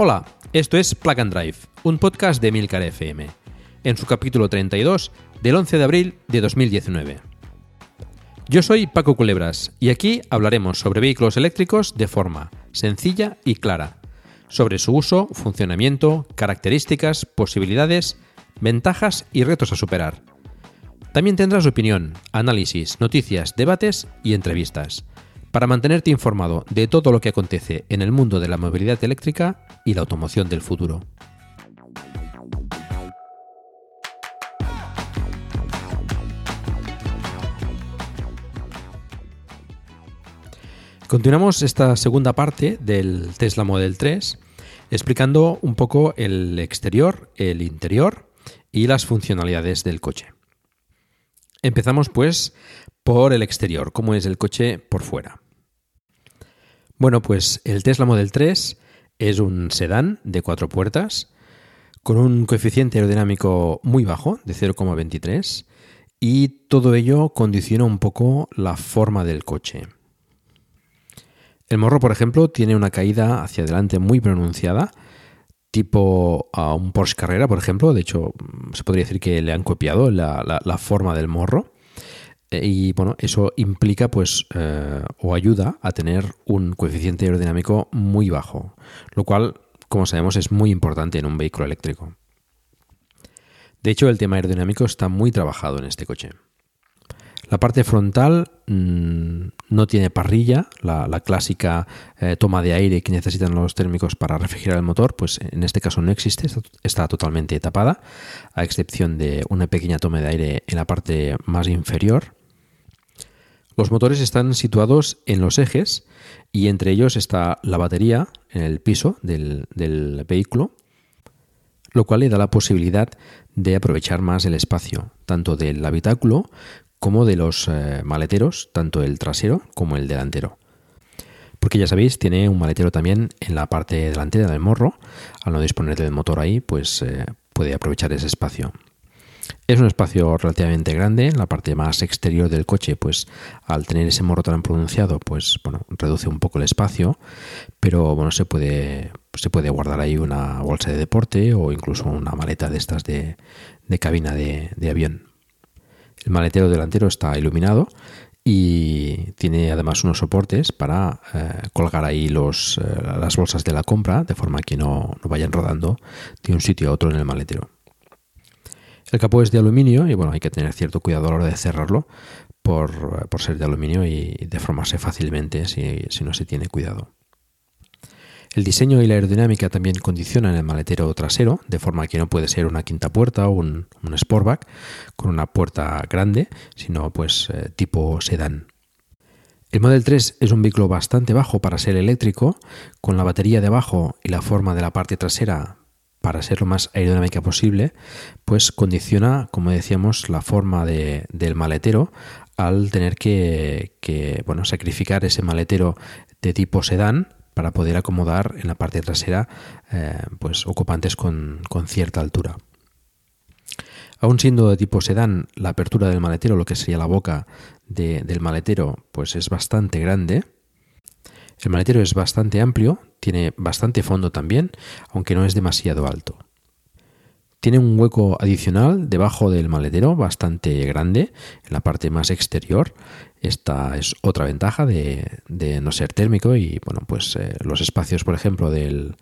Hola, esto es Plug and Drive, un podcast de Milcar FM, en su capítulo 32 del 11 de abril de 2019. Yo soy Paco Culebras y aquí hablaremos sobre vehículos eléctricos de forma sencilla y clara, sobre su uso, funcionamiento, características, posibilidades, ventajas y retos a superar. También tendrás opinión, análisis, noticias, debates y entrevistas para mantenerte informado de todo lo que acontece en el mundo de la movilidad eléctrica y la automoción del futuro. Continuamos esta segunda parte del Tesla Model 3 explicando un poco el exterior, el interior y las funcionalidades del coche. Empezamos pues por el exterior, cómo es el coche por fuera. Bueno, pues el Tesla Model 3 es un sedán de cuatro puertas con un coeficiente aerodinámico muy bajo, de 0,23, y todo ello condiciona un poco la forma del coche. El morro, por ejemplo, tiene una caída hacia adelante muy pronunciada, tipo a un Porsche Carrera, por ejemplo. De hecho, se podría decir que le han copiado la, la forma del morro. Eh, y bueno, eso implica pues eh, o ayuda a tener un coeficiente aerodinámico muy bajo, lo cual, como sabemos, es muy importante en un vehículo eléctrico. De hecho, el tema aerodinámico está muy trabajado en este coche. La parte frontal mm, no tiene parrilla, la, clásica eh, toma de aire que necesitan los térmicos para refrigerar el motor, pues en este caso no existe, está, totalmente tapada, a excepción de una pequeña toma de aire en la parte más inferior. Los motores están situados en los ejes y entre ellos está la batería en el piso del, vehículo, lo cual le da la posibilidad de aprovechar más el espacio, tanto del habitáculo como de los eh, maleteros, tanto el trasero como el delantero. Porque ya sabéis, tiene un maletero también en la parte delantera del morro. Al no disponer del motor ahí, pues eh, puede aprovechar ese espacio. Es un espacio relativamente grande, la parte más exterior del coche, pues al tener ese morro tan pronunciado, pues bueno, reduce un poco el espacio, pero bueno, se puede, se puede guardar ahí una bolsa de deporte o incluso una maleta de estas de, cabina de, avión. El maletero delantero está iluminado y tiene además unos soportes para eh, colgar ahí los, eh, las bolsas de la compra de forma que no, no vayan rodando de un sitio a otro en el maletero. El capó es de aluminio y bueno, hay que tener cierto cuidado a la hora de cerrarlo por, ser de aluminio y deformarse fácilmente si, no se tiene cuidado. El diseño y la aerodinámica también condicionan el maletero trasero, de forma que no puede ser una quinta puerta o un, Sportback con una puerta grande, sino pues eh, tipo sedán. El Model 3 es un vehículo bastante bajo para ser eléctrico, con la batería de abajo y la forma de la parte trasera para ser lo más aerodinámica posible, pues condiciona, como decíamos, la forma del maletero al tener que, bueno, sacrificar ese maletero de tipo sedán para poder acomodar en la parte trasera eh, pues ocupantes con, cierta altura. Aún siendo de tipo sedán, la apertura del maletero, lo que sería la boca del maletero, pues es bastante grande El maletero es bastante amplio, tiene bastante fondo también, aunque no es demasiado alto. Tiene un hueco adicional debajo del maletero, bastante grande, en la parte más exterior. Esta es otra ventaja de, no ser térmico y bueno, pues eh, los espacios, por ejemplo, del,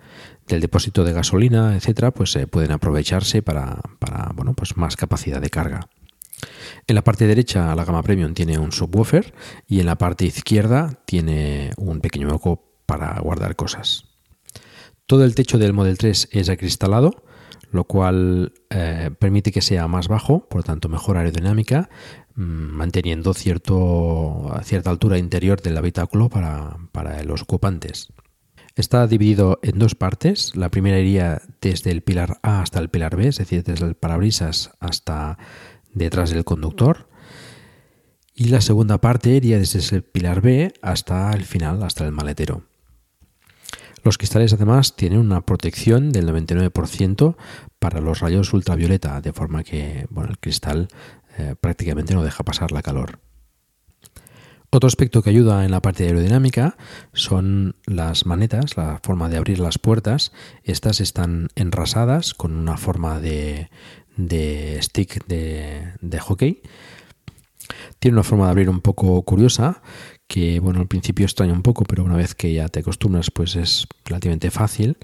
depósito de gasolina, etcétera, pues eh, pueden aprovecharse para, bueno, pues más capacidad de carga. En la parte derecha la gama premium tiene un subwoofer y en la parte izquierda tiene un pequeño hueco para guardar cosas. Todo el techo del Model 3 es acristalado lo cual eh, permite que sea más bajo, por tanto mejor aerodinámica, mm, manteniendo cierto, cierta altura interior del habitáculo para, para los ocupantes. Está dividido en dos partes. La primera iría desde el pilar A hasta el pilar B, es decir, desde el parabrisas hasta detrás del conductor. Y la segunda parte iría desde el pilar B hasta el final, hasta el maletero. Los cristales además tienen una protección del 99% para los rayos ultravioleta, de forma que bueno, el cristal eh, prácticamente no deja pasar la calor. Otro aspecto que ayuda en la parte aerodinámica son las manetas, la forma de abrir las puertas. Estas están enrasadas con una forma de, stick de, de hockey. Tiene una forma de abrir un poco curiosa que bueno, al principio extraña un poco, pero una vez que ya te acostumbras, pues es relativamente fácil.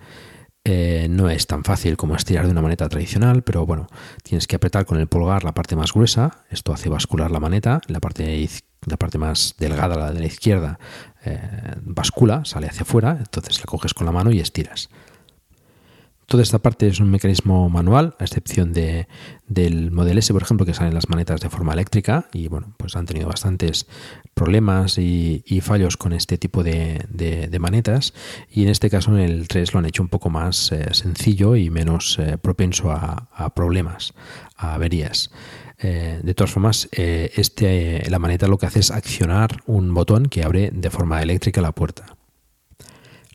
Eh, no es tan fácil como estirar de una maneta tradicional, pero bueno, tienes que apretar con el pulgar la parte más gruesa, esto hace bascular la maneta, la parte, la parte más delgada, la de la izquierda, eh, bascula, sale hacia afuera, entonces la coges con la mano y estiras. Toda esta parte es un mecanismo manual, a excepción de, del Model S, por ejemplo, que salen las manetas de forma eléctrica y bueno, pues han tenido bastantes problemas y, fallos con este tipo de, manetas y en este caso en el 3 lo han hecho un poco más eh, sencillo y menos eh, propenso a, problemas, a averías. Eh, de todas formas, este, la maneta lo que hace es accionar un botón que abre de forma eléctrica la puerta.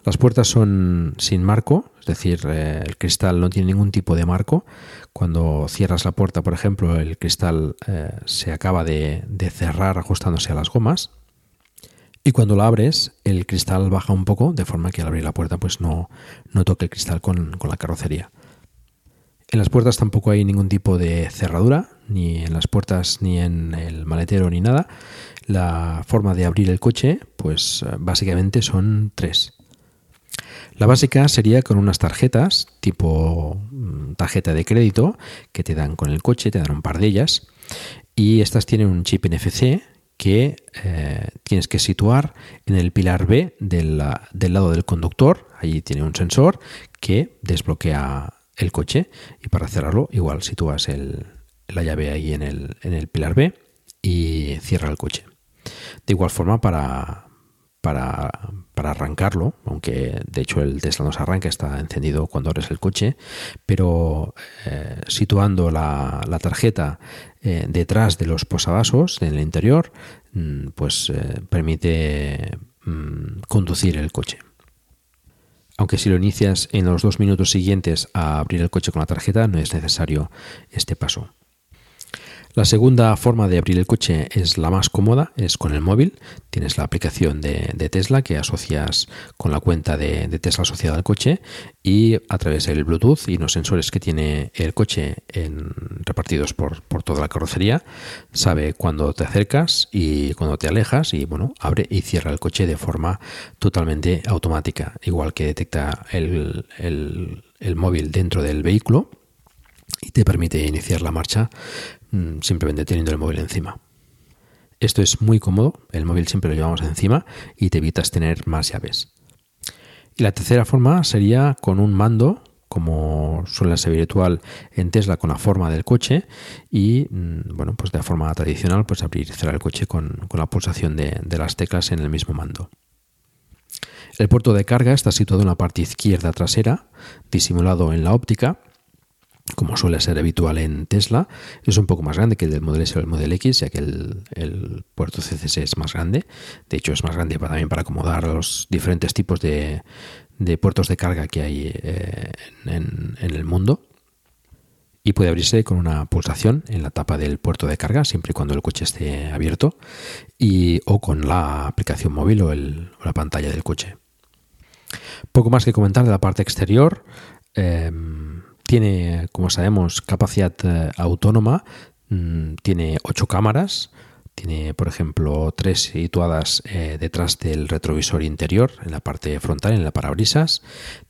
Las puertas son sin marco, es decir, eh, el cristal no tiene ningún tipo de marco. Cuando cierras la puerta, por ejemplo, el cristal eh, se acaba de, cerrar ajustándose a las gomas. Y cuando la abres, el cristal baja un poco, de forma que al abrir la puerta pues no, no toque el cristal con, con la carrocería. En las puertas tampoco hay ningún tipo de cerradura, ni en las puertas, ni en el maletero, ni nada. La forma de abrir el coche, pues eh, básicamente son tres. La básica sería con unas tarjetas tipo mm, tarjeta de crédito que te dan con el coche, te dan un par de ellas y estas tienen un chip NFC que eh, tienes que situar en el pilar B del, lado del conductor. Allí tiene un sensor que desbloquea el coche y para cerrarlo igual sitúas la llave ahí en el, en el pilar B y cierra el coche. De igual forma para, para, arrancarlo, aunque de hecho el Tesla no se arranca, está encendido cuando abres el coche, pero eh, situando la, tarjeta eh, detrás de los posavasos en el interior, mm, pues eh, permite mm, conducir el coche. Aunque si lo inicias en los dos minutos siguientes a abrir el coche con la tarjeta, no es necesario este paso. La segunda forma de abrir el coche es la más cómoda, es con el móvil. Tienes la aplicación de, Tesla que asocias con la cuenta de, Tesla asociada al coche y a través del Bluetooth y los sensores que tiene el coche repartidos por, toda la carrocería, sabe cuando te acercas y cuando te alejas y bueno, abre y cierra el coche de forma totalmente automática, igual que detecta el, móvil dentro del vehículo y te permite iniciar la marcha simplemente teniendo el móvil encima. Esto es muy cómodo, el móvil siempre lo llevamos encima y te evitas tener más llaves. Y la tercera forma sería con un mando, como suele ser virtual en Tesla con la forma del coche y mm, bueno, pues de forma tradicional pues abrir y cerrar el coche con, la pulsación de las teclas en el mismo mando. El puerto de carga está situado en la parte izquierda trasera, disimulado en la óptica, como suele ser habitual en Tesla, es un poco más grande que el del Model S o el Model X, ya que el, puerto CCS es más grande. De hecho, es más grande también para acomodar los diferentes tipos de, puertos de carga que hay eh, en, el mundo. y puede abrirse con una pulsación en la tapa del puerto de carga, siempre y cuando el coche esté abierto, y, o con la aplicación móvil o, la pantalla del coche. Poco más que comentar de la parte exterior. Em, tiene, como sabemos, capacidad eh, autónoma, mm, tiene ocho cámaras, tiene, por ejemplo, tres situadas eh, detrás del retrovisor interior, en la parte frontal, en la parabrisas.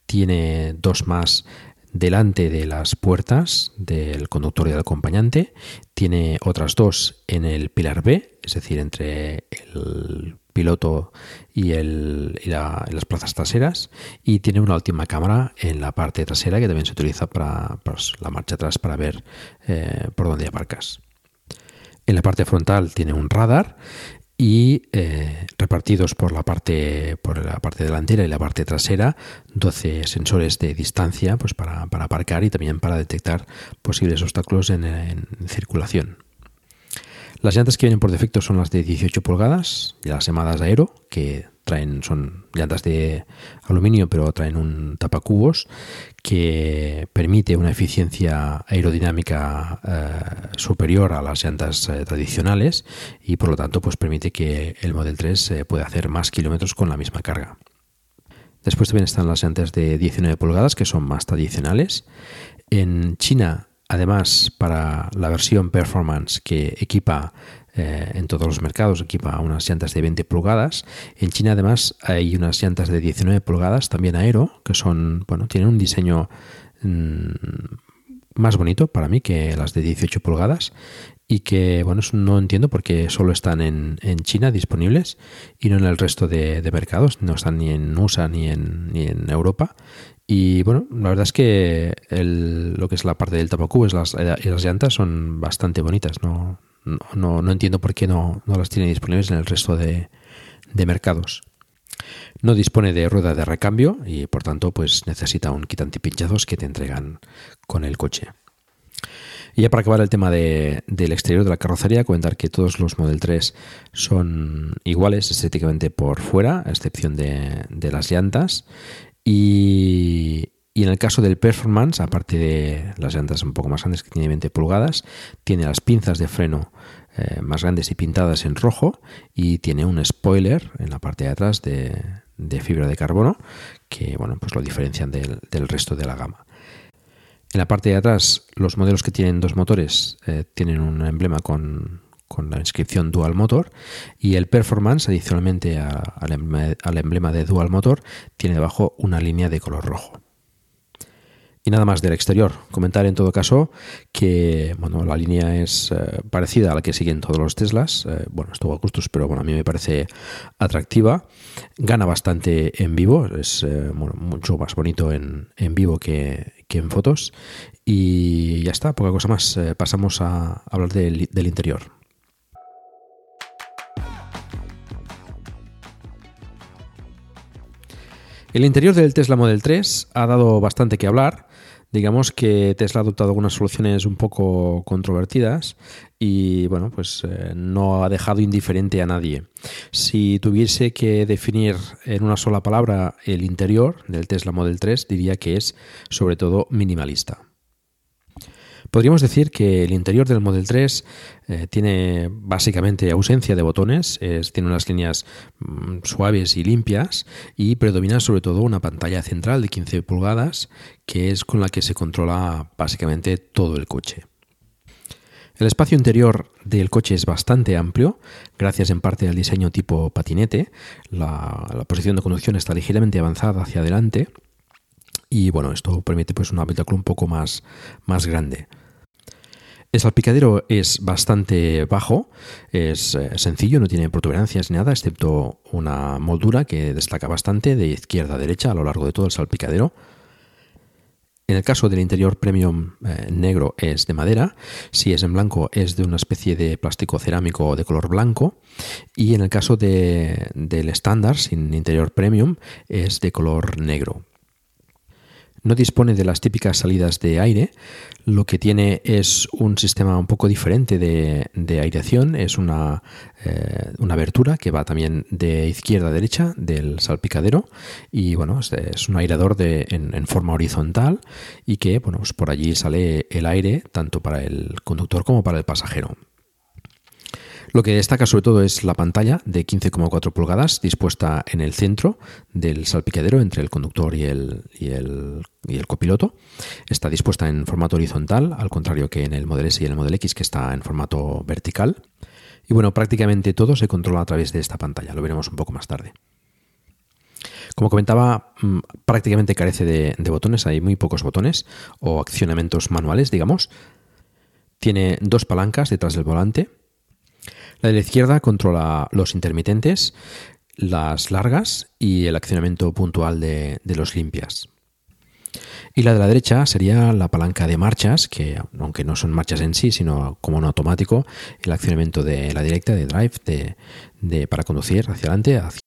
Tiene dos más delante de las puertas del conductor y del acompañante, tiene otras dos en el pilar B, es decir, entre el piloto y, el, las plazas traseras, y tiene una última cámara en la parte trasera que también se utiliza para, pues, la marcha atrás para ver eh, por dónde aparcas. En la parte frontal tiene un radar y eh, repartidos por la parte por la parte delantera y la parte trasera 12 sensores de distancia pues para, aparcar y también para detectar posibles obstáculos en, circulación las llantas que vienen por defecto son las de 18 pulgadas las llamadas aero que traen son llantas de aluminio pero traen un tapacubos que permite una eficiencia aerodinámica eh, superior a las llantas eh, tradicionales y por lo tanto pues permite que el Model 3 eh, pueda hacer más kilómetros con la misma carga. Después también están las llantas de 19 pulgadas que son más tradicionales. En China, además, para la versión Performance que equipa eh, en todos los mercados equipa unas llantas de 20 pulgadas. En China además hay unas llantas de 19 pulgadas, también aero, que son, bueno, tienen un diseño mm, más bonito para mí que las de 18 pulgadas y que, bueno, no entiendo por qué solo están en, China disponibles y no en el resto de, mercados, no están ni en USA en, ni en Europa. Y bueno, la verdad es que lo que es la parte del tapacubos las, y las llantas son bastante bonitas, no, no, no, entiendo por qué no, las tiene disponibles en el resto de, mercados. No dispone de rueda de recambio y por tanto pues necesita un kit antipinchazos que te entregan con el coche. Y ya para acabar el tema del exterior de la carrocería, comentar que todos los Model 3 son iguales estéticamente por fuera, a excepción de, de las llantas. Y, en el caso del Performance, aparte de las llantas un poco más grandes que tiene 20 pulgadas, tiene las pinzas de freno eh, más grandes y pintadas en rojo y tiene un spoiler en la parte de atrás de, fibra de carbono que bueno, pues lo diferencian del, resto de la gama. En la parte de atrás, los modelos que tienen dos motores eh, tienen un emblema con, la inscripción Dual Motor y el Performance, adicionalmente al emblema de Dual Motor, tiene debajo una línea de color rojo. Y nada más del exterior. Comentar en todo caso que bueno, la línea es eh, parecida a la que siguen todos los Teslas. Eh, bueno, estuvo a gustos, pero bueno, a mí me parece atractiva. Gana bastante en vivo, es eh, mucho más bonito en, vivo que, en fotos. Y ya está, poca cosa más. pasamos a hablar del interior. El interior del Tesla Model 3 ha dado bastante que hablar digamos que Tesla ha adoptado algunas soluciones un poco controvertidas y bueno, pues eh, no ha dejado indiferente a nadie. Si tuviese que definir en una sola palabra el interior del Tesla Model 3, diría que es sobre todo minimalista. Podríamos decir que el interior del Model 3 eh, tiene básicamente ausencia de botones, tiene unas líneas mm, suaves y limpias y predomina sobre todo una pantalla central de 15 pulgadas que es con la que se controla básicamente todo el coche. El espacio interior del coche es bastante amplio, gracias en parte al diseño tipo patinete. La posición de conducción está ligeramente avanzada hacia adelante y bueno, esto permite pues un habitáculo un poco más, más grande. El salpicadero es bastante bajo, es eh, sencillo, no tiene protuberancias ni nada, excepto una moldura que destaca bastante de izquierda a derecha a lo largo de todo el salpicadero. En el caso del interior premium eh, negro es de madera, si es en blanco es de una especie de plástico cerámico de color blanco y en el caso del estándar sin interior premium es de color negro. No dispone de las típicas salidas de aire, lo que tiene es un sistema un poco diferente de, aireación, es una, eh, una, abertura que va también de izquierda a derecha del salpicadero y bueno, es, un aireador en, forma horizontal y que bueno, pues por allí sale el aire tanto para el conductor como para el pasajero. Lo que destaca sobre todo es la pantalla de 15,4 pulgadas dispuesta en el centro del salpicadero entre el conductor y el, y el, copiloto. Está dispuesta en formato horizontal, al contrario que en el Model S y el Model X que está en formato vertical. Y bueno, prácticamente todo se controla a través de esta pantalla, lo veremos un poco más tarde. Como comentaba, mm, prácticamente carece de, de, botones, hay muy pocos botones o accionamientos manuales, digamos. Tiene dos palancas detrás del volante, la de la izquierda controla los intermitentes, las largas y el accionamiento puntual de, los limpias. Y la de la derecha sería la palanca de marchas, que aunque no son marchas en sí, sino como un automático, el accionamiento de la directa, de drive, de, de para conducir hacia adelante, hacia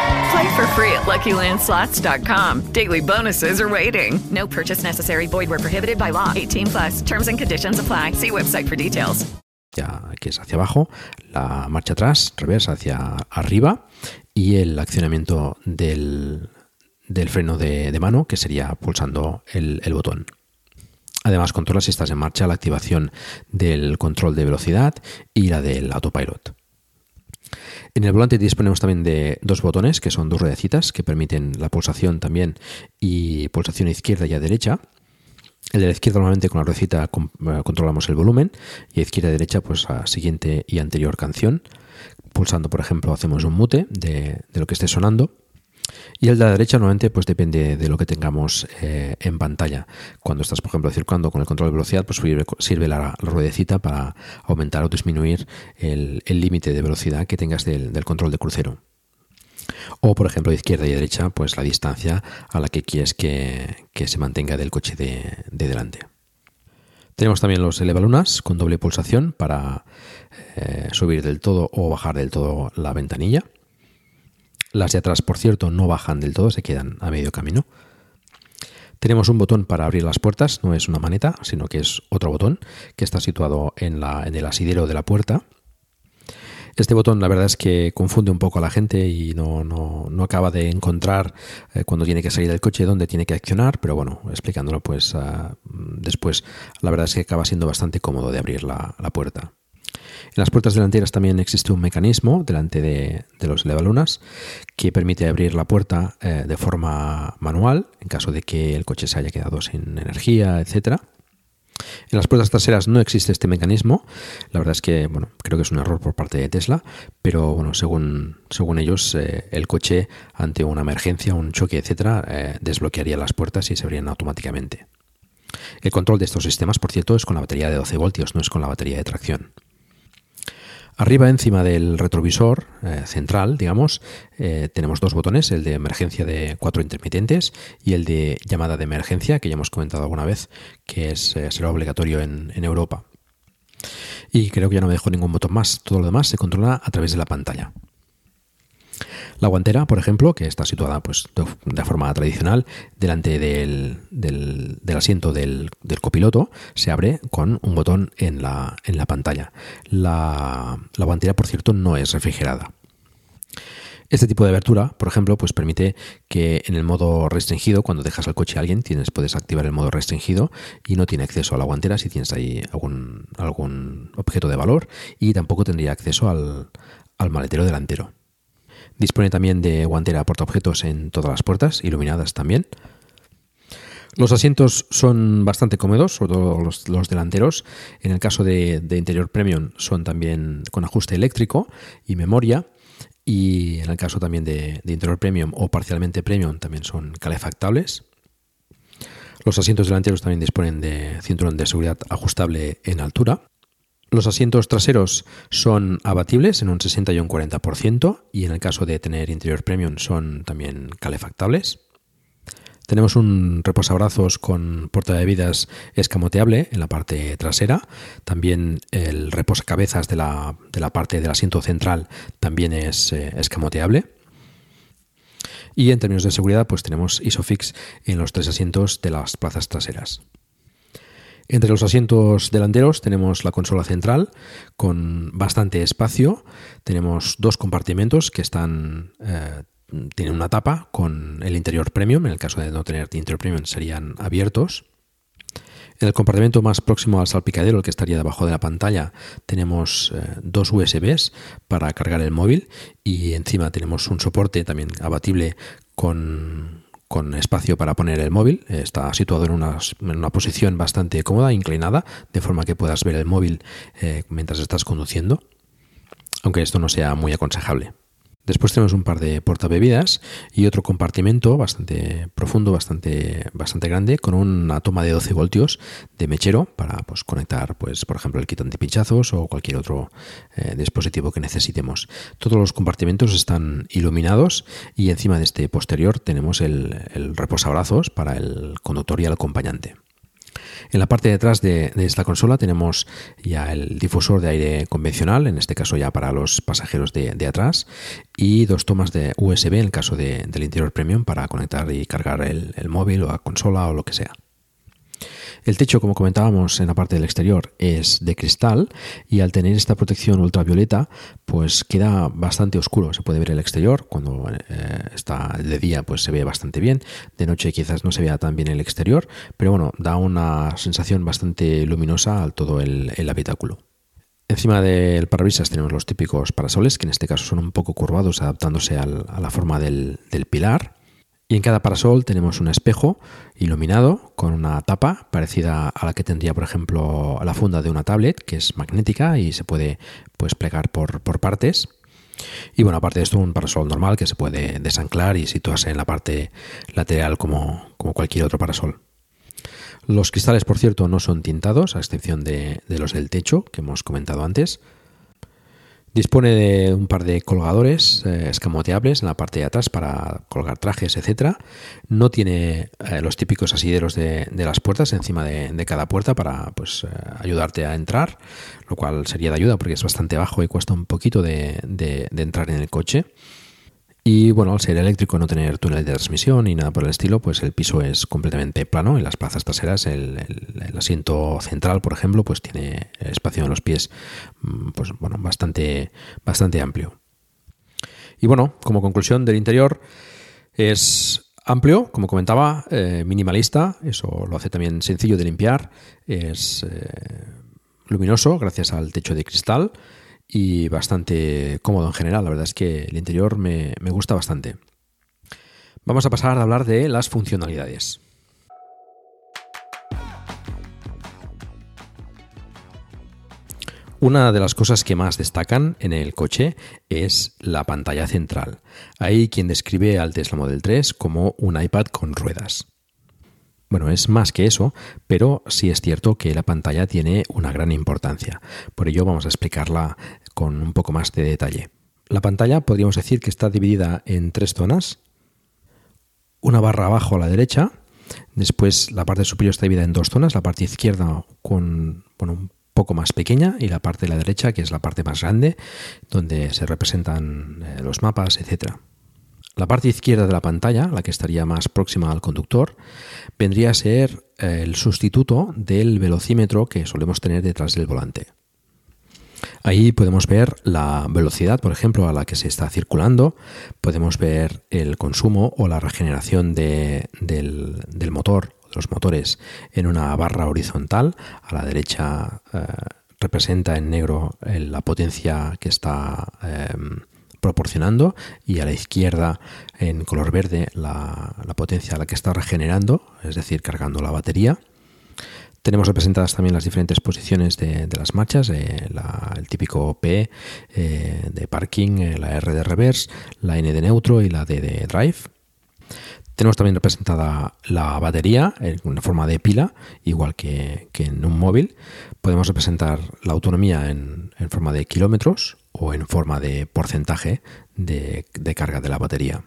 Play for free at LuckyLandSlots.com. Daily bonuses are waiting. No purchase necessary. Void prohibited by law. 18 plus. Terms and conditions apply. See website for details. Ya, que es hacia abajo, la marcha atrás, reversa hacia arriba y el accionamiento del, del freno de, de, mano, que sería pulsando el, el botón. Además, controla si estás en marcha la activación del control de velocidad y la del autopilot. En el volante disponemos también de dos botones, que son dos ruedecitas, que permiten la pulsación también y pulsación izquierda y a derecha. El de la izquierda normalmente con la ruedecita eh, controlamos el volumen y a izquierda y derecha pues a siguiente y anterior canción. Pulsando, por ejemplo, hacemos un mute de, de lo que esté sonando. Y el de la derecha normalmente pues depende de lo que tengamos eh, en pantalla. Cuando estás, por ejemplo, circulando con el control de velocidad, pues sirve, la, ruedecita para aumentar o disminuir el límite de velocidad que tengas del, control de crucero. O, por ejemplo, de izquierda y derecha, pues la distancia a la que quieres que, se mantenga del coche de, delante. Tenemos también los elevalunas con doble pulsación para eh, subir del todo o bajar del todo la ventanilla. Las de atrás, por cierto, no bajan del todo, se quedan a medio camino. Tenemos un botón para abrir las puertas, no es una maneta, sino que es otro botón que está situado en, la, en el asidero de la puerta. Este botón la verdad es que confunde un poco a la gente y no, no, acaba de encontrar eh, cuando tiene que salir del coche dónde tiene que accionar, pero bueno, explicándolo pues ah, después, la verdad es que acaba siendo bastante cómodo de abrir la puerta. En las puertas delanteras también existe un mecanismo delante de, los elevalunas que permite abrir la puerta eh, de forma manual en caso de que el coche se haya quedado sin energía, etcétera. En las puertas traseras no existe este mecanismo. La verdad es que, bueno, creo que es un error por parte de Tesla, pero bueno, según, según ellos, eh, el coche ante una emergencia, un choque, etcétera, eh, desbloquearía las puertas y se abrían automáticamente. El control de estos sistemas, por cierto, es con la batería de 12 voltios, no es con la batería de tracción. Arriba, encima del retrovisor eh, central, digamos, eh, tenemos dos botones, el de emergencia de cuatro intermitentes y el de llamada de emergencia, que ya hemos comentado alguna vez, que es, eh, será obligatorio en, en Europa. Y creo que ya no me dejo ningún botón más. Todo lo demás se controla a través de la pantalla. La guantera, por ejemplo, que está situada pues, de, forma tradicional delante del, del, asiento del, copiloto, se abre con un botón en la, en la pantalla. La, la guantera, por cierto, no es refrigerada. Este tipo de abertura, por ejemplo, pues permite que en el modo restringido, cuando dejas el coche a alguien, tienes, puedes activar el modo restringido y no tiene acceso a la guantera si tienes ahí algún, algún objeto de valor y tampoco tendría acceso al, al maletero delantero. Dispone también de guantera portaobjetos en todas las puertas, iluminadas también. Los asientos son bastante cómodos, sobre todo los, delanteros. En el caso de, de, interior premium son también con ajuste eléctrico y memoria. Y en el caso también de, interior premium o parcialmente premium también son calefactables. Los asientos delanteros también disponen de cinturón de seguridad ajustable en altura. Los asientos traseros son abatibles en un 60 y un 40% y en el caso de tener interior premium son también calefactables. Tenemos un reposabrazos con porta de bebidas escamoteable en la parte trasera. También el reposacabezas de la, de la parte del asiento central también es eh, escamoteable. Y en términos de seguridad, pues tenemos ISOFIX en los tres asientos de las plazas traseras. Entre los asientos delanteros tenemos la consola central con bastante espacio. Tenemos dos compartimentos que están eh, tiene una tapa con el interior premium, en el caso de no tener interior premium serían abiertos. En el compartimento más próximo al salpicadero, el que estaría debajo de la pantalla, tenemos eh, dos USBs para cargar el móvil y encima tenemos un soporte también abatible con, espacio para poner el móvil. Está situado en una, en una, posición bastante cómoda, inclinada, de forma que puedas ver el móvil eh, mientras estás conduciendo, aunque esto no sea muy aconsejable. Después tenemos un par de portabebidas y otro compartimento bastante profundo, bastante, bastante grande, con una toma de 12 voltios de mechero para pues, conectar, pues, por ejemplo, el kit antipinchazos o cualquier otro eh, dispositivo que necesitemos. Todos los compartimentos están iluminados y encima de este posterior tenemos el, el reposabrazos para el conductor y el acompañante. En la parte de atrás de, esta consola tenemos ya el difusor de aire convencional, en este caso ya para los pasajeros de, atrás, y dos tomas de USB en el caso del interior premium para conectar y cargar el, móvil o la consola o lo que sea. El techo, como comentábamos en la parte del exterior, es de cristal y al tener esta protección ultravioleta, pues queda bastante oscuro. Se puede ver el exterior. Cuando eh, está de día, pues se ve bastante bien. De noche quizás no se vea tan bien el exterior, pero bueno, da una sensación bastante luminosa al todo el, habitáculo. Encima del parabrisas tenemos los típicos parasoles, que en este caso son un poco curvados, adaptándose a la forma del pilar. Y en cada parasol tenemos un espejo iluminado con una tapa parecida a la que tendría, por ejemplo, la funda de una tablet, que es magnética y se puede pues, plegar por, partes. Y bueno, aparte de esto, un parasol normal que se puede desanclar y situarse en la parte lateral como, como cualquier otro parasol. Los cristales, por cierto, no son tintados, a excepción de los del techo que hemos comentado antes. Dispone de un par de colgadores eh, escamoteables en la parte de atrás para colgar trajes, etc. No tiene eh, los típicos asideros de, las puertas encima de, cada puerta para pues, eh, ayudarte a entrar, lo cual sería de ayuda porque es bastante bajo y cuesta un poquito de entrar en el coche. Y bueno, al ser eléctrico, no tener túnel de transmisión ni nada por el estilo, pues el piso es completamente plano. En las plazas traseras, el, asiento central, por ejemplo, pues tiene espacio en los pies, mm, pues bueno, bastante, bastante amplio. Y bueno, como conclusión del interior, es amplio, como comentaba, eh, minimalista, eso lo hace también sencillo de limpiar, es eh, luminoso gracias al techo de cristal y bastante cómodo en general. La verdad es que el interior me, gusta bastante. Vamos a pasar a hablar de las funcionalidades. Una de las cosas que más destacan en el coche es la pantalla central. Hay quien describe al Tesla Model 3 como un iPad con ruedas. Bueno, es más que eso, pero sí es cierto que la pantalla tiene una gran importancia. Por ello vamos a explicarla con un poco más de detalle. La pantalla podríamos decir que está dividida en tres zonas. Una barra abajo a la derecha, después la parte superior está dividida en dos zonas, la parte izquierda con un poco más pequeña y la parte de la derecha que es la parte más grande donde se representan eh, los mapas, etcétera. La parte izquierda de la pantalla, la que estaría más próxima al conductor, vendría a ser eh, el sustituto del velocímetro que solemos tener detrás del volante. Ahí podemos ver la velocidad, por ejemplo, a la que se está circulando, podemos ver el consumo o la regeneración del, motor, de los motores, en una barra horizontal. A la derecha eh, representa en negro eh, la potencia que está em, proporcionando y a la izquierda en color verde la, la potencia a la que está regenerando, es decir, cargando la batería. Tenemos representadas también las diferentes posiciones de, las marchas, eh, el típico P eh, de parking, eh, la R de reverse, la N de neutro y la D de drive. Tenemos también representada la batería en una forma de pila, igual que, en un móvil. Podemos representar la autonomía en, forma de kilómetros o en forma de porcentaje de carga de la batería.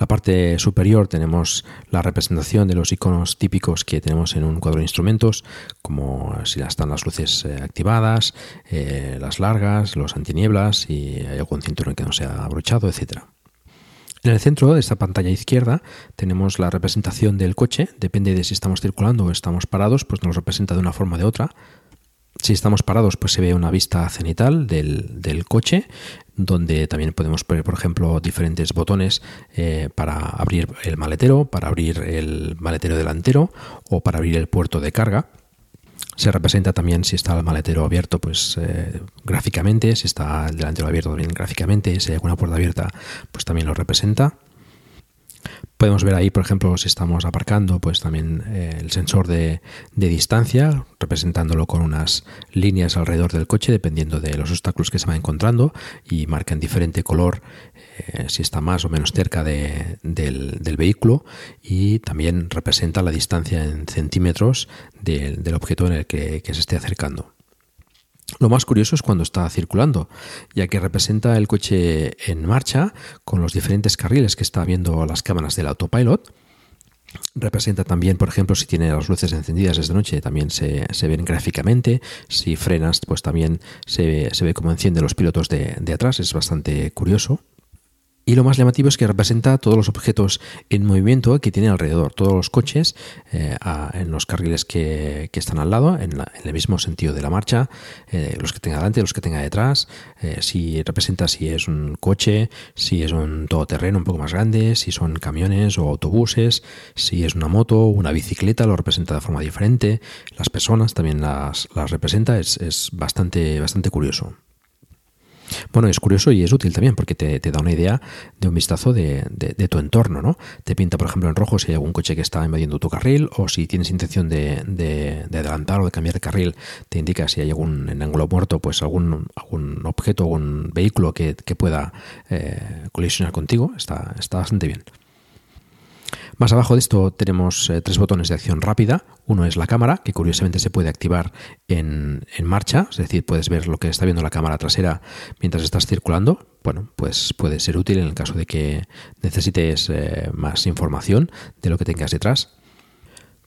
La parte superior tenemos la representación de los iconos típicos que tenemos en un cuadro de instrumentos, como si están las luces eh, activadas, eh, las largas, los antinieblas y hay algún cinturón que no se ha abrochado, etc. En el centro de esta pantalla izquierda tenemos la representación del coche, depende de si estamos circulando o estamos parados, pues nos representa de una forma o de otra. Si estamos parados, pues se ve una vista cenital del, del coche donde también podemos poner, por ejemplo, diferentes botones eh, para abrir el maletero, para abrir el maletero delantero o para abrir el puerto de carga. Se representa también si está el maletero abierto, pues eh, gráficamente, si está el delantero abierto también gráficamente, si hay alguna puerta abierta, pues también lo representa. Podemos ver ahí, por ejemplo, si estamos aparcando, pues también eh, el sensor de, distancia, representándolo con unas líneas alrededor del coche, dependiendo de los obstáculos que se va encontrando, y marca en diferente color eh, si está más o menos cerca del, vehículo, y también representa la distancia en centímetros del, objeto en el que se esté acercando. Lo más curioso es cuando está circulando, ya que representa el coche en marcha con los diferentes carriles que está viendo las cámaras del autopilot. Representa también, por ejemplo, si tiene las luces encendidas desde noche, también se, ven gráficamente. Si frenas, pues también se, ve cómo encienden los pilotos de, de atrás. Es bastante curioso. Y lo más llamativo es que representa todos los objetos en movimiento que tiene alrededor, todos los coches eh, en los carriles que, están al lado, en, el mismo sentido de la marcha, eh, los que tenga delante, los que tenga detrás, eh, si representa si es un coche, si es un todoterreno un poco más grande, si son camiones o autobuses, si es una moto una bicicleta, lo representa de forma diferente, las personas también las, representa, es, es bastante, bastante curioso. Bueno, es curioso y es útil también porque te, da una idea de un vistazo de, tu entorno, ¿no? Te pinta, por ejemplo, en rojo si hay algún coche que está invadiendo tu carril o si tienes intención de, adelantar o de cambiar de carril, te indica si hay algún en ángulo muerto, pues algún, objeto, algún vehículo que, pueda eh, colisionar contigo. Está, está bastante bien. Más abajo de esto tenemos eh, tres botones de acción rápida. Uno es la cámara, que curiosamente se puede activar en, marcha, es decir, puedes ver lo que está viendo la cámara trasera mientras estás circulando. Bueno, pues puede ser útil en el caso de que necesites eh, más información de lo que tengas detrás.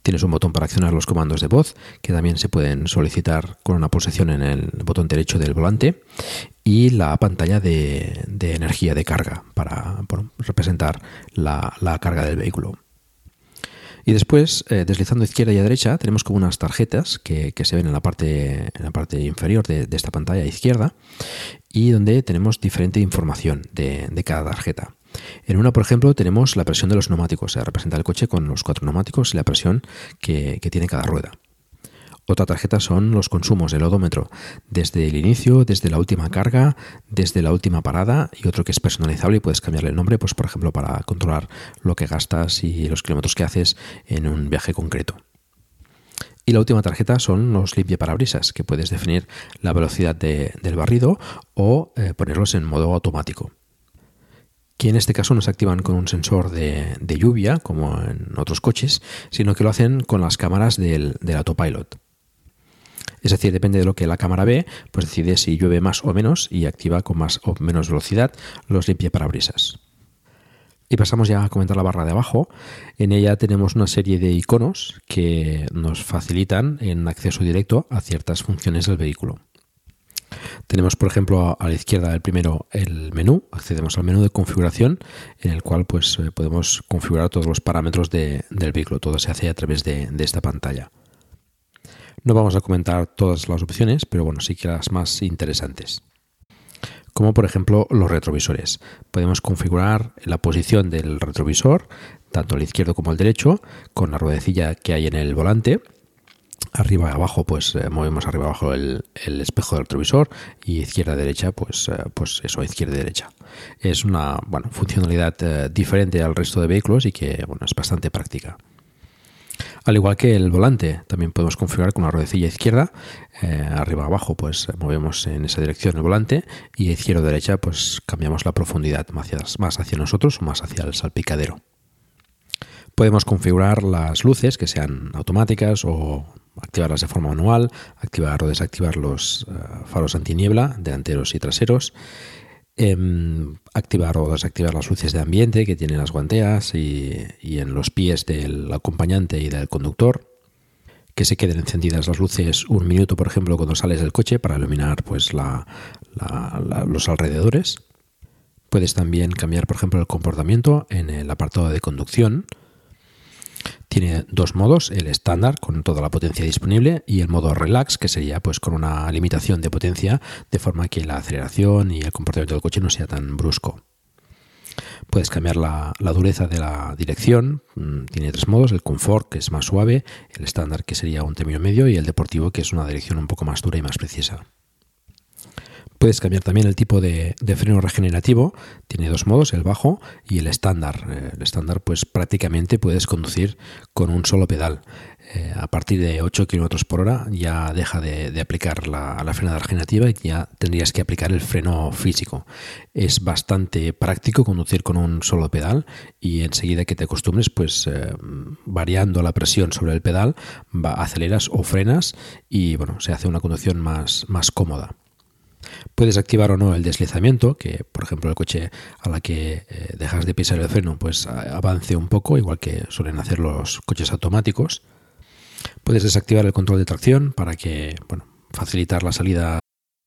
Tienes un botón para accionar los comandos de voz que también se pueden solicitar con una posición en el botón derecho del volante y la pantalla de, energía de carga para representar la, carga del vehículo. Y después, eh, deslizando izquierda y a derecha, tenemos como unas tarjetas que, se ven en la parte, en la parte inferior de, esta pantalla izquierda y donde tenemos diferente información de, de cada tarjeta. En una, por ejemplo, tenemos la presión de los neumáticos. Se representa el coche con los cuatro neumáticos y la presión que, tiene cada rueda. Otra tarjeta son los consumos, el odómetro, desde el inicio, desde la última carga, desde la última parada y otro que es personalizable y puedes cambiarle el nombre, pues por ejemplo para controlar lo que gastas y los kilómetros que haces en un viaje concreto. Y la última tarjeta son los limpiaparabrisas, que puedes definir la velocidad del barrido o eh, ponerlos en modo automático que en este caso no se activan con un sensor de, lluvia, como en otros coches, sino que lo hacen con las cámaras del, autopilot. Es decir, depende de lo que la cámara ve, pues decide si llueve más o menos y activa con más o menos velocidad los limpiaparabrisas. Y pasamos ya a comentar la barra de abajo. En ella tenemos una serie de iconos que nos facilitan en acceso directo a ciertas funciones del vehículo. Tenemos, por ejemplo, a la izquierda del primero el menú. Accedemos al menú de configuración en el cual pues, eh, podemos configurar todos los parámetros del vehículo. Todo se hace a través de, esta pantalla. No vamos a comentar todas las opciones, pero bueno, sí que las más interesantes. Como por ejemplo los retrovisores. Podemos configurar la posición del retrovisor, tanto el izquierdo como el derecho, con la ruedecilla que hay en el volante arriba y abajo pues eh, movemos arriba y abajo el, espejo del retrovisor y izquierda derecha pues eh, pues eso izquierda y derecha es una bueno, funcionalidad eh, diferente al resto de vehículos y que bueno es bastante práctica al igual que el volante también podemos configurar con la ruedecilla izquierda arriba abajo pues movemos en esa dirección el volante y izquierda derecha pues cambiamos la profundidad más hacia, más hacia nosotros o más hacia el salpicadero. Podemos configurar las luces que sean automáticas o activarlas de forma manual, activar o desactivar los eh, faros antiniebla delanteros y traseros, em, activar o desactivar las luces de ambiente que tienen las guanteas y, en los pies del acompañante y del conductor, que se queden encendidas las luces un minuto, por ejemplo, cuando sales del coche para iluminar pues, los alrededores. Puedes también cambiar, por ejemplo, el comportamiento en el apartado de conducción, tiene dos modos, el estándar con toda la potencia disponible y el modo relax que sería pues con una limitación de potencia de forma que la aceleración y el comportamiento del coche no sea tan brusco. Puedes cambiar la, dureza de la dirección, mm, tiene tres modos, el confort que es más suave, el estándar que sería un término medio y el deportivo que es una dirección un poco más dura y más precisa. Puedes cambiar también el tipo de, freno regenerativo. Tiene dos modos, el bajo y el estándar. Eh, el estándar, pues prácticamente puedes conducir con un solo pedal. Eh, a partir de 8 km por hora ya deja de, aplicar la, frenada regenerativa y ya tendrías que aplicar el freno físico. Es bastante práctico conducir con un solo pedal y enseguida que te acostumbres, pues eh, variando la presión sobre el pedal, aceleras o frenas y bueno, se hace una conducción más, más cómoda. Puedes activar o no el deslizamiento, que por ejemplo el coche a la que eh, dejas de pisar el freno pues avance un poco, igual que suelen hacer los coches automáticos. Puedes desactivar el control de tracción para que, bueno, facilitar la salida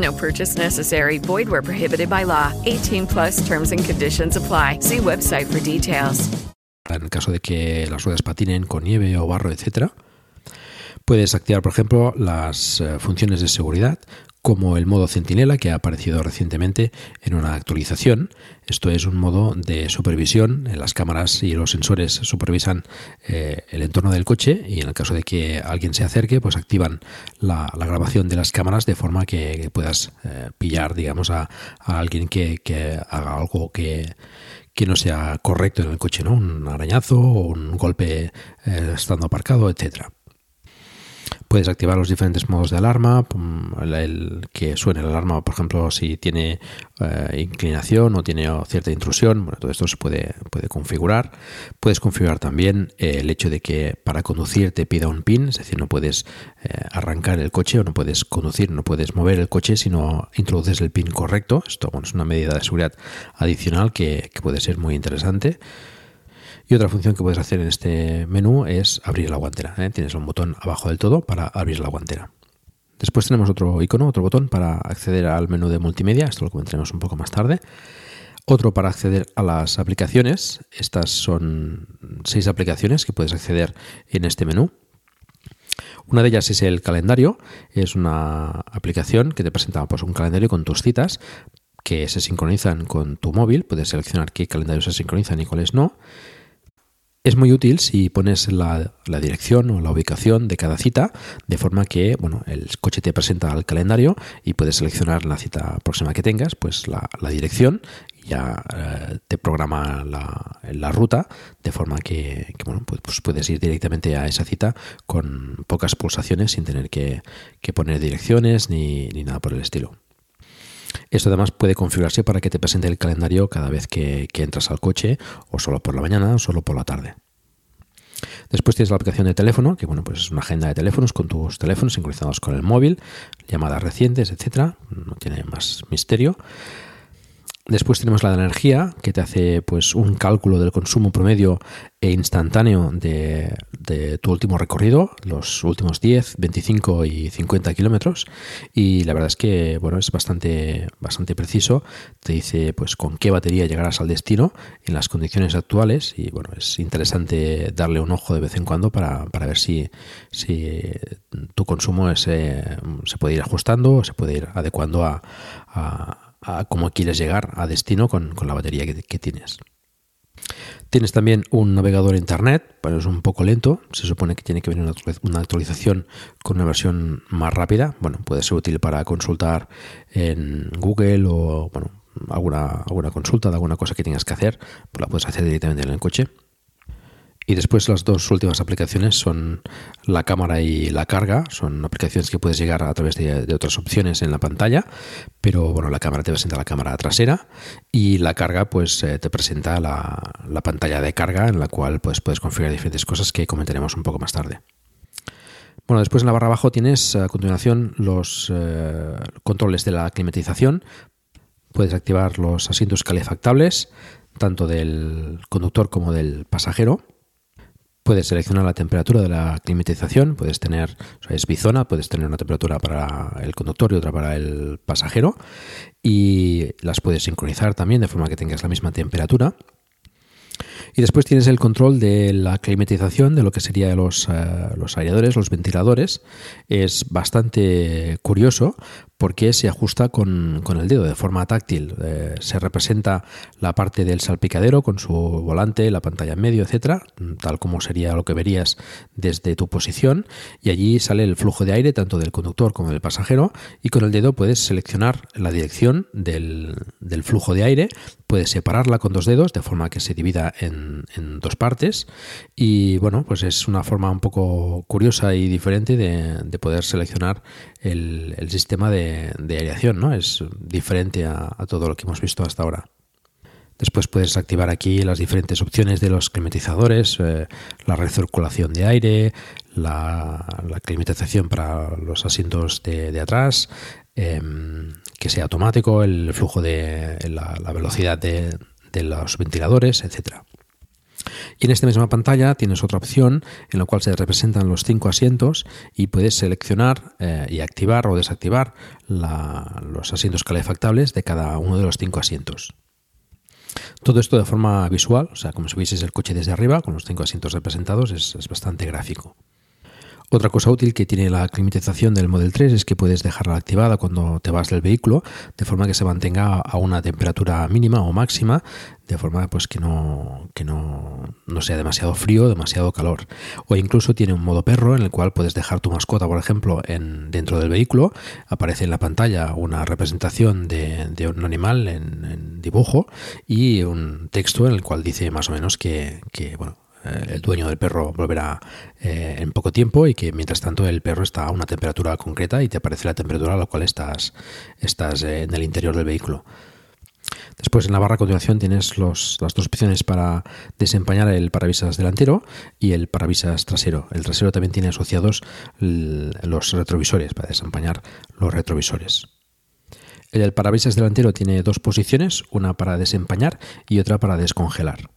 No purchase necessary. Void where prohibited by law. 18 plus terms and conditions apply. See website for details. En el caso de que las ruedas patinen con nieve o barro, etcétera, puedes activar, por ejemplo, las uh, funciones de seguridad como el modo centinela que ha aparecido recientemente en una actualización. Esto es un modo de supervisión. Las cámaras y los sensores supervisan eh, el entorno del coche y en el caso de que alguien se acerque, pues activan la, grabación de las cámaras de forma que, puedas eh, pillar, digamos, a, alguien que, haga algo que, no sea correcto en el coche, ¿no? Un arañazo o un golpe eh, estando aparcado, etcétera. Puedes activar los diferentes modos de alarma, el, que suene la alarma, por ejemplo, si tiene eh, inclinación o tiene cierta intrusión. Bueno, todo esto se puede, puede configurar. Puedes configurar también eh, el hecho de que para conducir te pida un PIN, es decir, no puedes eh, arrancar el coche o no puedes conducir, no puedes mover el coche si no introduces el PIN correcto. Esto bueno, es una medida de seguridad adicional que, que puede ser muy interesante. Y otra función que puedes hacer en este menú es abrir la guantera. ¿eh? Tienes un botón abajo del todo para abrir la guantera. Después tenemos otro icono, otro botón para acceder al menú de multimedia. Esto lo comentaremos un poco más tarde. Otro para acceder a las aplicaciones. Estas son seis aplicaciones que puedes acceder en este menú. Una de ellas es el calendario. Es una aplicación que te presenta pues, un calendario con tus citas que se sincronizan con tu móvil. Puedes seleccionar qué calendarios se sincronizan y cuáles no. Es muy útil si pones la, dirección o la ubicación de cada cita, de forma que bueno, el coche te presenta el calendario y puedes seleccionar la cita próxima que tengas, pues la, dirección, ya eh, te programa la, ruta, de forma que, bueno, pues, pues, puedes ir directamente a esa cita con pocas pulsaciones sin tener que, poner direcciones ni nada por el estilo. Esto además puede configurarse para que te presente el calendario cada vez que, entras al coche, o solo por la mañana o solo por la tarde. Después tienes la aplicación de teléfono, que bueno, pues es una agenda de teléfonos con tus teléfonos sincronizados con el móvil, llamadas recientes, etcétera. No tiene más misterio. Después tenemos la de energía, que te hace pues un cálculo del consumo promedio e instantáneo de, tu último recorrido, los últimos 10, 25 y 50 kilómetros. Y la verdad es que bueno, es bastante, bastante preciso. Te dice pues con qué batería llegarás al destino en las condiciones actuales. Y bueno, es interesante darle un ojo de vez en cuando para, ver si, si tu consumo es, eh, se puede ir ajustando o se puede ir adecuando a cómo quieres llegar a destino con, la batería que, tienes. Tienes también un navegador internet, pero es un poco lento. Se supone que tiene que venir una actualización con una versión más rápida. Bueno, puede ser útil para consultar en Google o bueno, alguna, alguna consulta de alguna cosa que tengas que hacer. Pues la puedes hacer directamente en el coche. Y después las dos últimas aplicaciones son la cámara y la carga. Son aplicaciones que puedes llegar a través de, otras opciones en la pantalla, pero bueno, la cámara te presenta la cámara trasera y la carga pues eh, te presenta la, pantalla de carga en la cual pues, puedes configurar diferentes cosas que comentaremos un poco más tarde. Bueno, después en la barra abajo tienes a continuación los eh, controles de la climatización. Puedes activar los asientos calefactables, tanto del conductor como del pasajero Puedes seleccionar la temperatura de la climatización, puedes tener, o sea, es bizona, puedes tener una temperatura para el conductor y otra para el pasajero y las puedes sincronizar también de forma que tengas la misma temperatura. Y después tienes el control de la climatización de lo que serían los, eh, los aireadores, los ventiladores. Es bastante curioso porque se ajusta con, el dedo de forma táctil. Eh, se representa la parte del salpicadero con su volante, la pantalla en medio, etcétera, tal como sería lo que verías desde tu posición. Y allí sale el flujo de aire tanto del conductor como del pasajero. Y con el dedo puedes seleccionar la dirección del, del flujo de aire. Puedes separarla con dos dedos de forma que se divida en, dos partes. Y bueno, pues es una forma un poco curiosa y diferente de, poder seleccionar el sistema de de, aireación, ¿no? Es diferente a, todo lo que hemos visto hasta ahora. Después puedes activar aquí las diferentes opciones de los climatizadores, eh, la recirculación de aire, la, climatización para los asientos de, atrás, em, que sea automático, el flujo de la, velocidad de, de, los ventiladores, etcétera. Y en esta misma pantalla tienes otra opción en la cual se representan los cinco asientos y puedes seleccionar eh, y activar o desactivar los asientos calefactables de cada uno de los cinco asientos. Todo esto de forma visual, o sea, como si vieses el coche desde arriba, con los cinco asientos representados, es bastante gráfico. Otra cosa útil que tiene la climatización del Model 3 es que puedes dejarla activada cuando te vas del vehículo, de forma que se mantenga a una temperatura mínima o máxima, de forma pues que no, que no, no sea demasiado frío, demasiado calor. O incluso tiene un modo perro en el cual puedes dejar tu mascota, por ejemplo, en, dentro del vehículo. Aparece en la pantalla una representación de, un animal en, dibujo y un texto en el cual dice más o menos que, que bueno, el dueño del perro volverá eh, en poco tiempo y que mientras tanto el perro está a una temperatura concreta y te aparece la temperatura a la cual estás, estás eh, en el interior del vehículo. Después en la barra a continuación tienes las dos opciones para desempañar el parabrisas delantero y el parabrisas trasero. El trasero también tiene asociados los retrovisores para desempañar los retrovisores. El parabrisas delantero tiene dos posiciones, una para desempañar y otra para descongelar.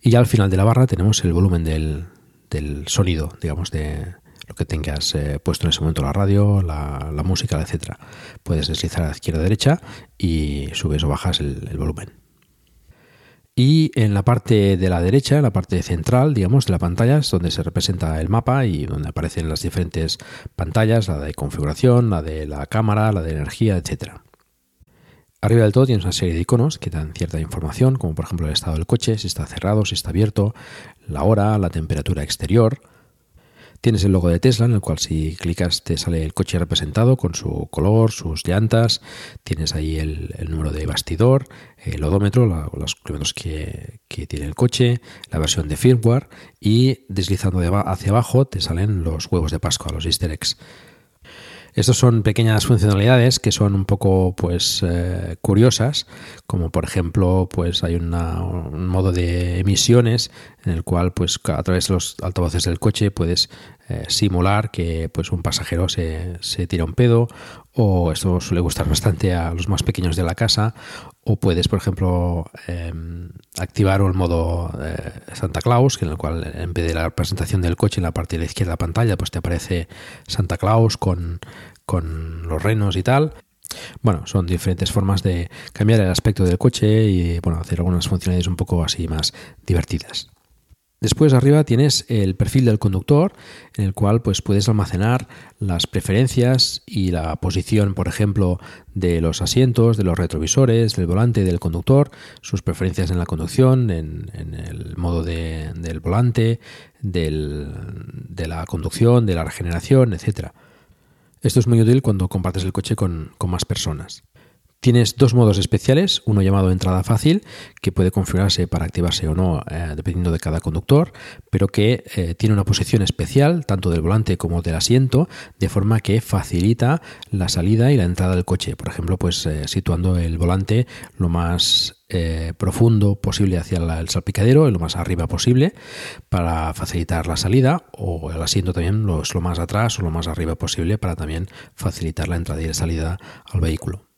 Y ya al final de la barra tenemos el volumen del, del sonido, digamos, de lo que tengas eh, puesto en ese momento, la radio, la, la música, etcétera. Puedes deslizar a izquierda o derecha y subes o bajas el, el volumen. Y en la parte de la derecha, en la parte central, digamos, de la pantalla, es donde se representa el mapa y donde aparecen las diferentes pantallas, la de configuración, la de la cámara, la de energía, etcétera. Arriba del todo tienes una serie de iconos que dan cierta información, como por ejemplo el estado del coche, si está cerrado, si está abierto, la hora, la temperatura exterior. Tienes el logo de Tesla, en el cual si clicas te sale el coche representado con su color, sus llantas. Tienes ahí el, número de bastidor, el odómetro, los kilómetros que, que, tiene el coche, la versión de firmware y deslizando de hacia abajo te salen los huevos de Pascua, los easter eggs. Estos son pequeñas funcionalidades que son un poco pues eh, curiosas, como por ejemplo pues hay un modo de emisiones en el cual pues a través de los altavoces del coche puedes eh, simular que pues un pasajero se, se tira un pedo o esto suele gustar bastante a los más pequeños de la casa o puedes por ejemplo eh, activar el modo eh, Santa Claus en el cual en vez de la presentación del coche en la parte de la izquierda de la pantalla pues te aparece Santa Claus con, con los renos y tal bueno, son diferentes formas de cambiar el aspecto del coche y bueno, hacer algunas funcionalidades un poco así más divertidas. Después arriba tienes el perfil del conductor en el cual pues puedes almacenar las preferencias y la posición, por ejemplo, de los asientos, de los retrovisores, del volante del conductor, sus preferencias en la conducción, en, el modo de, del volante, de la conducción, de la regeneración, etcétera. Esto es muy útil cuando compartes el coche con más personas. Tienes dos modos especiales, uno llamado entrada fácil, que puede configurarse para activarse o no eh, dependiendo de cada conductor, pero que eh, tiene una posición especial tanto del volante como del asiento, de forma que facilita la salida y la entrada del coche. Por ejemplo, pues eh, situando el volante lo más profundo posible hacia el salpicadero lo más arriba posible para facilitar la salida o el asiento también lo, lo más atrás o lo más arriba posible para también facilitar la entrada y la salida al vehículo.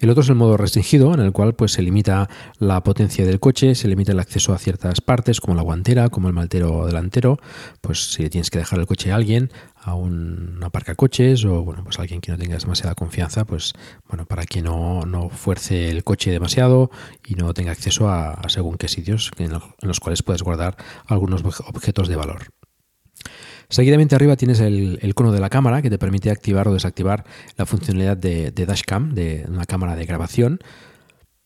El otro es el modo restringido, en el cual pues, se limita la potencia del coche, se limita el acceso a ciertas partes, como la guantera, como el maltero delantero. Pues si tienes que dejar el coche a alguien, a un aparcacoches o bueno, pues alguien que no tenga demasiada confianza, pues bueno, para que no, no fuerce el coche demasiado y no tenga acceso a, según qué sitios en los cuales puedes guardar algunos objetos de valor. Seguidamente arriba tienes el, icono de la cámara que te permite activar o desactivar la funcionalidad de, dashcam, de una cámara de grabación.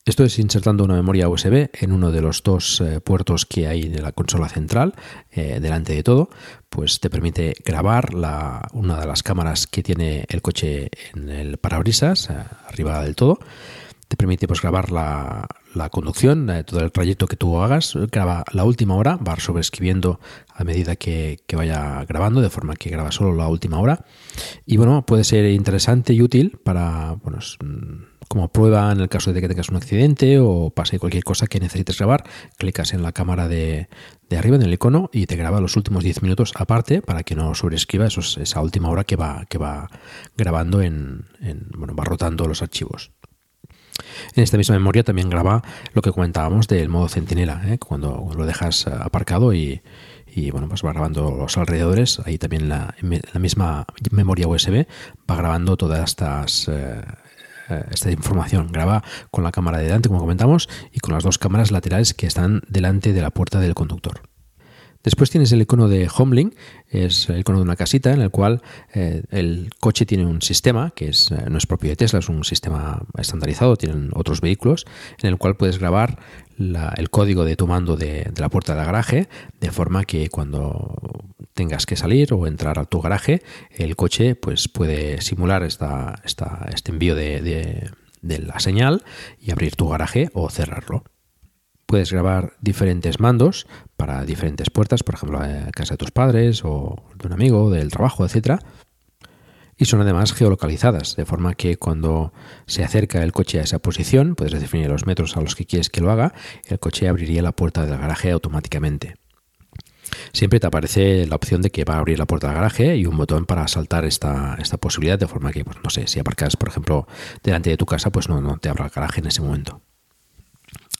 Esto es insertando una memoria USB en uno de los dos eh, puertos que hay de la consola central, eh, delante de todo, pues te permite grabar una de las cámaras que tiene el coche en el parabrisas, eh, arriba del todo. Te permite pues, grabar la, conducción, eh, todo el trayecto que tú hagas, graba la última hora, va sobreescribiendo a medida que, vaya grabando, de forma que graba solo la última hora. Y bueno, puede ser interesante y útil para, bueno, como prueba en el caso de que tengas un accidente o pase cualquier cosa que necesites grabar, clicas en la cámara de, arriba, en el icono, y te graba los últimos 10 minutos aparte para que no sobreescriba esa última hora que va, grabando en, bueno, va rotando los archivos. En esta misma memoria también graba lo que comentábamos del modo centinela, ¿eh? cuando lo dejas aparcado y, y, bueno, pues va grabando los alrededores. Ahí también la, misma memoria USB va grabando todas estas eh, esta información. Graba con la cámara de delante, como comentamos, y con las dos cámaras laterales que están delante de la puerta del conductor. Después tienes el icono de Homelink, es el icono de una casita en el cual eh, el coche tiene un sistema que es, eh, no es propio de Tesla, es un sistema estandarizado, tienen otros vehículos, en el cual puedes grabar el código de tu mando de, la puerta del garaje, de forma que cuando tengas que salir o entrar a tu garaje, el coche pues puede simular este envío de la señal y abrir tu garaje o cerrarlo puedes grabar diferentes mandos para diferentes puertas, por ejemplo, a casa de tus padres o de un amigo, del trabajo, etcétera. Y son además geolocalizadas, de forma que cuando se acerca el coche a esa posición, puedes definir los metros a los que quieres que lo haga, el coche abriría la puerta del garaje automáticamente. Siempre te aparece la opción de que va a abrir la puerta del garaje y un botón para saltar esta, esta posibilidad, de forma que, pues, no sé, si aparcas, por ejemplo, delante de tu casa, pues no, no te abra el garaje en ese momento.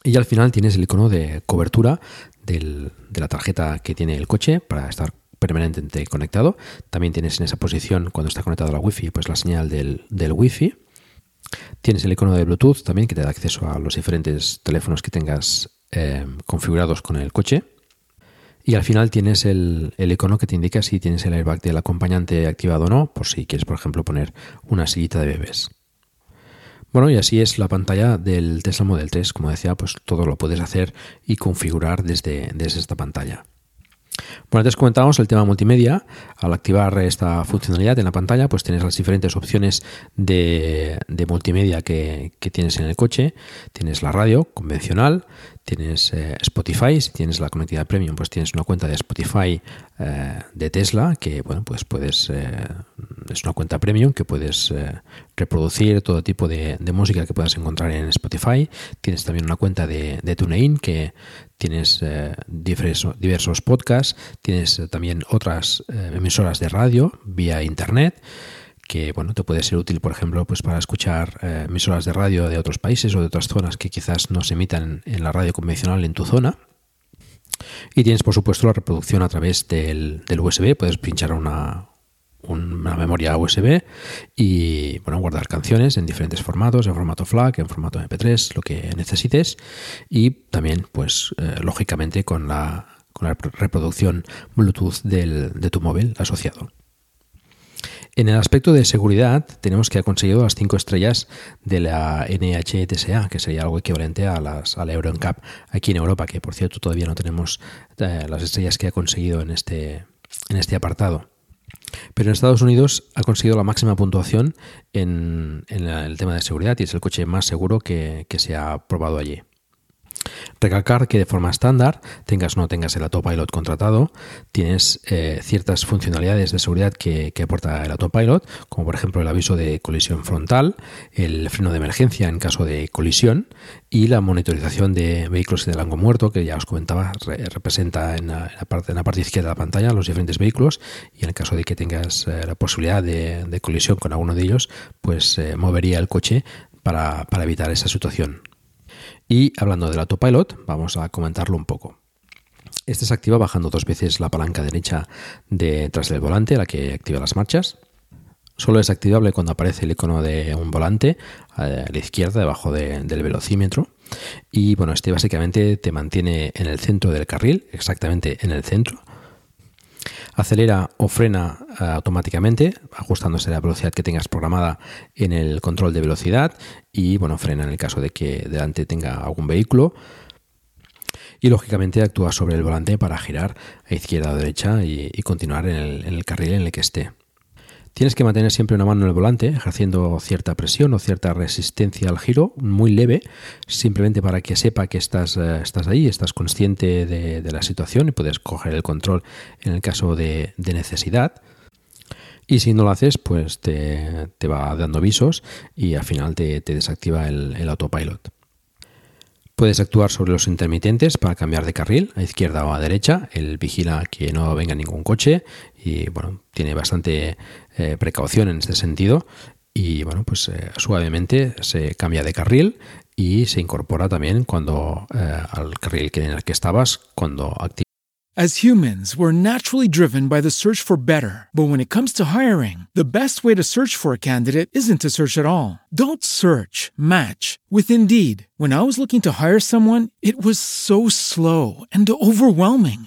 Y al final tienes el icono de cobertura de la tarjeta que tiene el coche para estar permanentemente conectado. También tienes en esa posición, cuando está conectado a la Wi-Fi, pues la señal del, del Wi-Fi. Tienes el icono de Bluetooth también que te da acceso a los diferentes teléfonos que tengas eh, configurados con el coche. Y al final tienes el, el, icono que te indica si tienes el airbag del acompañante activado o no, por si quieres, por ejemplo, poner una sillita de bebés. Bueno, y así es la pantalla del Tesla Model 3. Como decía, pues todo lo puedes hacer y configurar desde, desde esta pantalla. Bueno, antes comentábamos el tema multimedia. Al activar esta funcionalidad en la pantalla, pues tienes las diferentes opciones de, multimedia que, tienes en el coche. Tienes la radio convencional, tienes eh, Spotify, si tienes la conectividad premium, pues tienes una cuenta de Spotify eh, de Tesla, que bueno, pues puedes, eh, es una cuenta premium que puedes reproducir todo tipo de, música que puedas encontrar en Spotify. Tienes también una cuenta de, TuneIn que tienes diversos, diversos podcasts, tienes también otras emisoras de radio vía internet que bueno, te puede ser útil, por ejemplo, pues para escuchar eh, emisoras de radio de otros países o de otras zonas que quizás no se emitan en la radio convencional en tu zona. Y tienes, por supuesto, la reproducción a través del, USB. Puedes pinchar una, una memoria USB y bueno, guardar canciones en diferentes formatos, en formato FLAC, en formato MP3, lo que necesites. Y también, pues, eh, lógicamente, con la, con la reproducción Bluetooth del, de tu móvil asociado. En el aspecto de seguridad, tenemos que ha conseguido las cinco estrellas de la NHTSA, que sería algo equivalente a, las, a la Euro NCAP aquí en Europa, que por cierto todavía no tenemos eh, las estrellas que ha conseguido en este, en este apartado. Pero en Estados Unidos ha conseguido la máxima puntuación en, el tema de seguridad y es el coche más seguro que se ha probado allí. Recalcar que de forma estándar, tengas o no tengas el autopilot contratado, tienes eh, ciertas funcionalidades de seguridad que, aporta el autopilot, como por ejemplo el aviso de colisión frontal, el freno de emergencia en caso de colisión y la monitorización de vehículos en el ángulo muerto, que ya os comentaba, representa en la, parte, en la parte izquierda de la pantalla los diferentes vehículos y en el caso de que tengas eh, la posibilidad de, colisión con alguno de ellos, pues eh, movería el coche para evitar esa situación. Y hablando del autopilot, vamos a comentarlo un poco. Este se activa bajando dos veces la palanca derecha detrás del volante, la que activa las marchas. Solo es activable cuando aparece el icono de un volante a la izquierda, debajo del velocímetro. Y bueno, este básicamente te mantiene en el centro del carril, exactamente en el centro, Acelera o frena eh, automáticamente, ajustándose la velocidad que tengas programada en el control de velocidad y bueno, frena en el caso de que delante tenga algún vehículo. Y lógicamente actúa sobre el volante para girar a izquierda o derecha y, continuar en el carril en el que esté. Tienes que mantener siempre una mano en el volante, ejerciendo cierta presión o cierta resistencia al giro, muy leve, simplemente para que sepa que estás, eh, estás ahí, estás consciente de, la situación y puedes coger el control en el caso de, necesidad. Y si no lo haces, pues te, va dando avisos y al final te, desactiva el autopilot. Puedes actuar sobre los intermitentes para cambiar de carril a izquierda o a derecha. Él vigila que no venga ningún coche y bueno, tiene bastante eh, precaución en este sentido. Y bueno, pues eh, suavemente se cambia de carril y se incorpora también cuando eh, al carril en el que estabas cuando activas. As humans, we're naturally driven by the search for better. But when it comes to hiring, the best way to search for a candidate isn't to search at all. Don't search, match with Indeed. When I was looking to hire someone, it was so slow and overwhelming.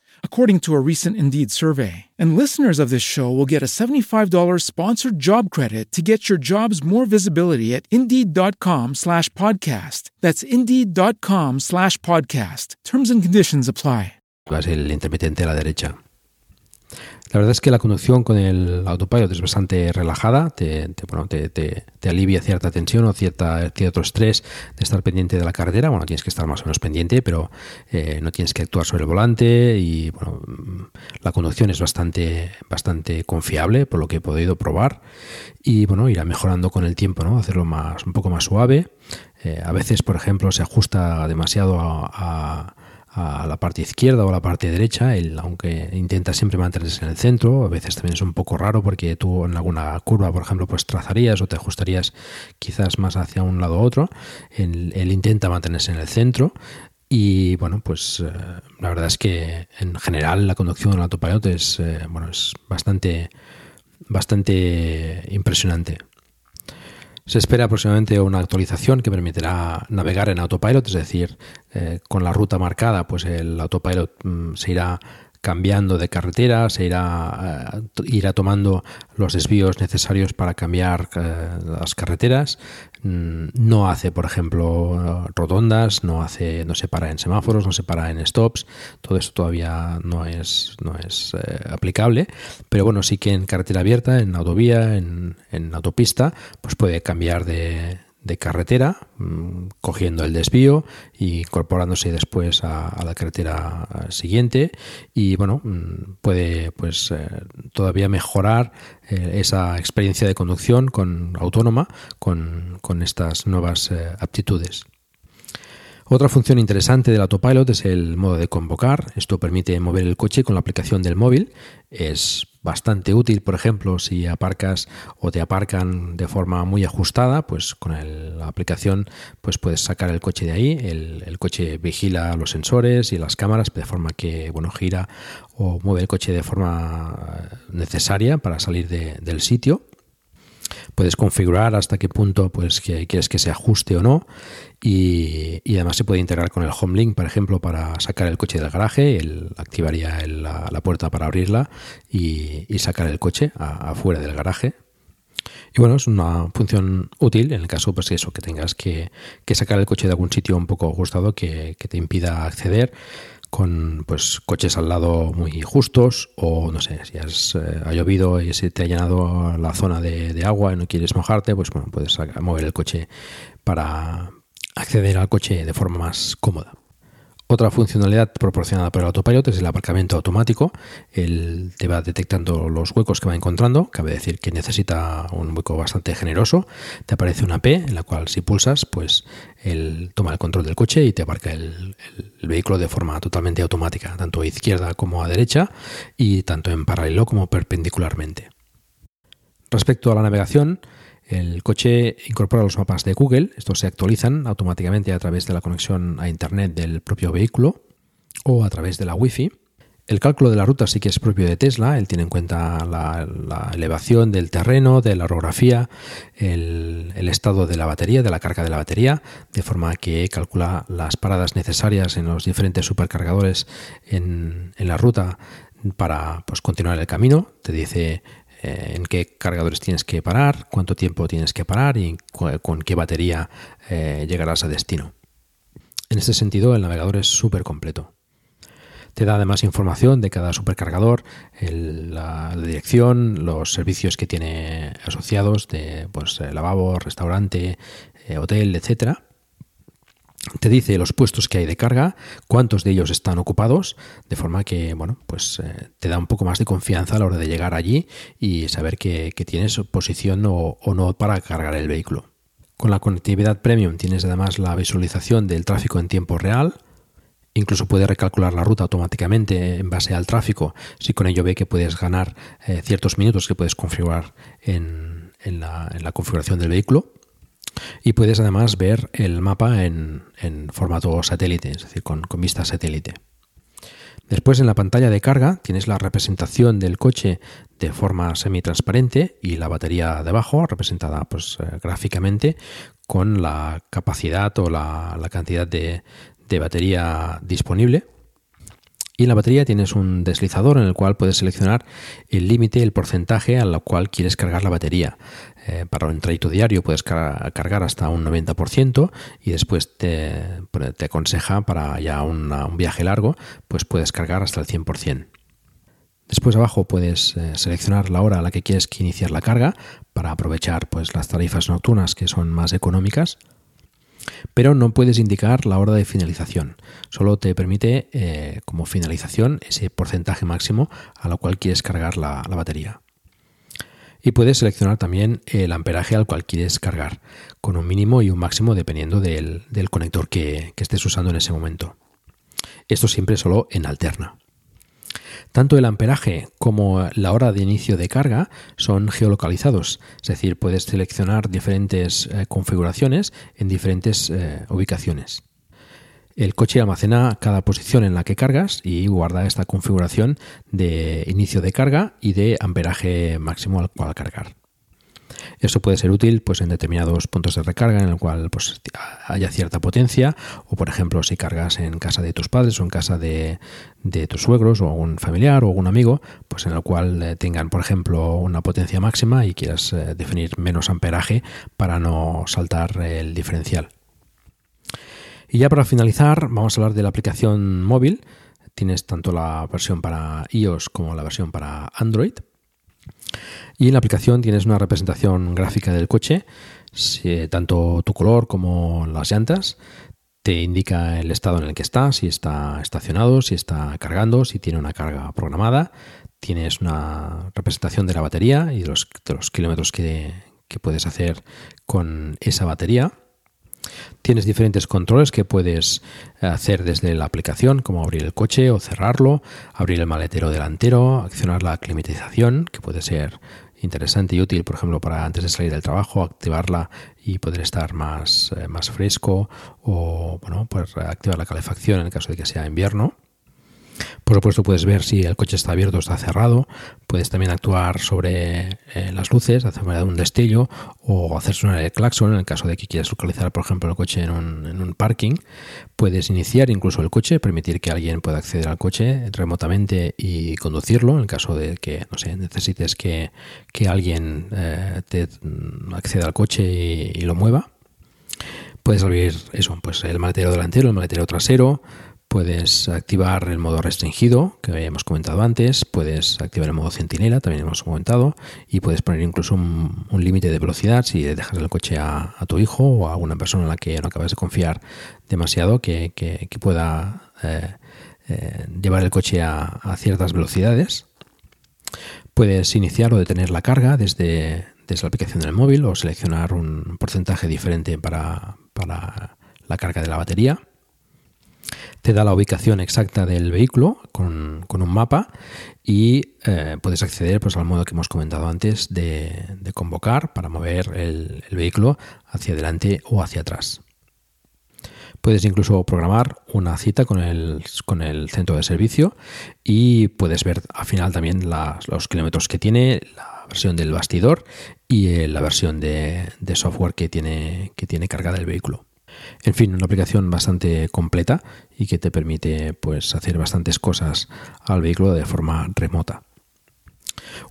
according to a recent Indeed survey. And listeners of this show will get a $75 sponsored job credit to get your jobs more visibility at Indeed.com slash podcast. That's Indeed.com slash podcast. Terms and conditions apply. el intermitente a la derecha. La verdad es que la conducción con el autopilot es bastante relajada, te, bueno, te, alivia cierta tensión o cierta, cierto estrés de estar pendiente de la carretera. Bueno, tienes que estar más o menos pendiente, pero eh, no tienes que actuar sobre el volante y bueno, la conducción es bastante, bastante confiable por lo que he podido probar y bueno, irá mejorando con el tiempo, ¿no? Hacerlo más, un poco más suave. Eh, a veces, por ejemplo, se ajusta demasiado a la parte izquierda o a la parte derecha, él, aunque intenta siempre mantenerse en el centro, a veces también es un poco raro porque tú en alguna curva, por ejemplo, pues trazarías o te ajustarías quizás más hacia un lado u otro, él, intenta mantenerse en el centro y bueno, pues eh, la verdad es que en general la conducción del autopilot es, eh, bueno, es bastante, bastante impresionante. Se espera aproximadamente una actualización que permitirá navegar en autopilot, es decir, eh, con la ruta marcada, pues el autopilot mm, se irá cambiando de carretera, se irá, eh, irá tomando los desvíos necesarios para cambiar eh, las carreteras. Mm, no hace, por ejemplo, rotondas, no hace, no se para en semáforos, no se para en stops. Todo esto todavía no es, no es eh, aplicable. Pero bueno, sí que en carretera abierta, en autovía, en, en autopista, pues puede cambiar de, de carretera, mm, cogiendo el desvío y incorporándose después a, la carretera eh, siguiente y bueno mm, puede pues eh, todavía mejorar eh, esa experiencia de conducción con autónoma con, con estas nuevas aptitudes. Otra función interesante del autopilot es el modo de convocar. Esto permite mover el coche con la aplicación del móvil. Es bastante útil, por ejemplo, si aparcas o te aparcan de forma muy ajustada, pues con la aplicación pues puedes sacar el coche de ahí. El, coche vigila los sensores y las cámaras de forma que bueno gira o mueve el coche de forma necesaria para salir del sitio puedes configurar hasta qué punto pues que quieres que se ajuste o no. Y, además se puede integrar con el home link por ejemplo para sacar el coche del garaje. Él activaría la, puerta para abrirla y, sacar el coche afuera del garaje. Y bueno, es una función útil en el caso, pues eso, que tengas que, sacar el coche de algún sitio un poco ajustado que, que te impida acceder con pues coches al lado muy justos o no sé, si has, eh, ha llovido y se te ha llenado la zona de, agua y no quieres mojarte, pues bueno, puedes mover el coche para acceder al coche de forma más cómoda. Otra funcionalidad proporcionada por el autopilot es el aparcamiento automático. Él te va detectando los huecos que va encontrando. Cabe decir que necesita un hueco bastante generoso. Te aparece una P en la cual si pulsas, pues él toma el control del coche y te aparca el, el vehículo de forma totalmente automática, tanto a izquierda como a derecha y tanto en paralelo como perpendicularmente. Respecto a la navegación, el coche incorpora los mapas de Google, estos se actualizan automáticamente a través de la conexión a Internet del propio vehículo o a través de la Wi-Fi. El cálculo de la ruta sí que es propio de Tesla, él tiene en cuenta la, elevación del terreno, de la orografía, el, estado de la batería, de la carga de la batería, de forma que calcula las paradas necesarias en los diferentes supercargadores en, la ruta para pues, continuar el camino. Te dice eh, en qué cargadores tienes que parar, cuánto tiempo tienes que parar y con qué batería eh, llegarás a destino. En este sentido, el navegador es súper completo. Te da además información de cada supercargador, la, dirección, los servicios que tiene asociados de pues, eh, lavabo, restaurante, hotel, etcétera te dice los puestos que hay de carga, cuántos de ellos están ocupados, de forma que, bueno, pues eh, te da un poco más de confianza a la hora de llegar allí y saber que, tienes posición o, no para cargar el vehículo. Con la conectividad premium tienes además la visualización del tráfico en tiempo real, Incluso puede recalcular la ruta automáticamente en base al tráfico, si con ello ve que puedes ganar eh, ciertos minutos que puedes configurar en la configuración del vehículo. Y puedes además ver el mapa en, formato satélite, es decir, con, vista satélite. Después en la pantalla de carga tienes la representación del coche de forma semi-transparente y la batería debajo representada pues, eh, gráficamente con la capacidad o la, cantidad de, de batería disponible. Y en la batería tienes un deslizador en el cual puedes seleccionar el límite, el porcentaje al cual quieres cargar la batería. Eh, para un trayecto diario puedes cargar hasta un 90% y después te, aconseja para ya un viaje largo, pues puedes cargar hasta el 100%. Después abajo puedes eh, seleccionar la hora a la que quieres que iniciar la carga para aprovechar pues, las tarifas nocturnas que son más económicas. Pero no puedes indicar la hora de finalización. Solo te permite eh, como finalización ese porcentaje máximo a lo cual quieres cargar la, batería. Y puedes seleccionar también el amperaje al cual quieres cargar, con un mínimo y un máximo dependiendo del, conector que, que estés usando en ese momento. Esto siempre solo en alterna. Tanto el amperaje como la hora de inicio de carga son geolocalizados, es decir, puedes seleccionar diferentes eh, configuraciones en diferentes eh, ubicaciones. El coche almacena cada posición en la que cargas y guarda esta configuración de inicio de carga y de amperaje máximo al cual cargar. Esto puede ser útil pues, en determinados puntos de recarga en el cual pues, haya cierta potencia o, por ejemplo, si cargas en casa de tus padres o en casa de, tus suegros o algún familiar o algún amigo, pues en el cual eh, tengan, por ejemplo, una potencia máxima y quieras eh, definir menos amperaje para no saltar el diferencial. Y ya para finalizar, vamos a hablar de la aplicación móvil. Tienes tanto la versión para iOS como la versión para Android. Y en la aplicación tienes una representación gráfica del coche, tanto tu color como las llantas. Te indica el estado en el que está, si está estacionado, si está cargando, si tiene una carga programada. Tienes una representación de la batería y de los, kilómetros que puedes hacer con esa batería. Tienes diferentes controles que puedes hacer desde la aplicación, como abrir el coche o cerrarlo, abrir el maletero delantero, accionar la climatización, que puede ser interesante y útil, por ejemplo, para antes de salir del trabajo, activarla y poder estar más, eh, más fresco o bueno, pues activar la calefacción en el caso de que sea invierno. Por supuesto puedes ver si el coche está abierto o está cerrado. Puedes también actuar sobre eh, las luces, hacer un destello o hacer sonar el claxon en el caso de que quieras localizar, por ejemplo, el coche en un, parking. Puedes iniciar incluso el coche, permitir que alguien pueda acceder al coche remotamente y conducirlo en el caso de que, no sé, necesites que, alguien eh, te acceda al coche y, lo mueva. Puedes abrir eso, pues el maletero delantero, el maletero trasero, Puedes activar el modo restringido, que habíamos comentado antes, puedes activar el modo centinela, también hemos comentado, y puedes poner incluso un, límite de velocidad si dejas el coche a, tu hijo o a alguna persona en la que no acabas de confiar demasiado que, pueda eh, eh, llevar el coche a, ciertas velocidades. Puedes iniciar o detener la carga desde, desde la aplicación del móvil o seleccionar un porcentaje diferente para, para la carga de la batería te da la ubicación exacta del vehículo con, un mapa y eh, puedes acceder pues, al modo que hemos comentado antes de, convocar para mover el, vehículo hacia adelante o hacia atrás. Puedes incluso programar una cita con el, con el centro de servicio y puedes ver al final también los kilómetros que tiene, la versión del bastidor y eh, la versión de, de software que tiene, que tiene cargada el vehículo. En fin, una aplicación bastante completa y que te permite pues, hacer bastantes cosas al vehículo de forma remota.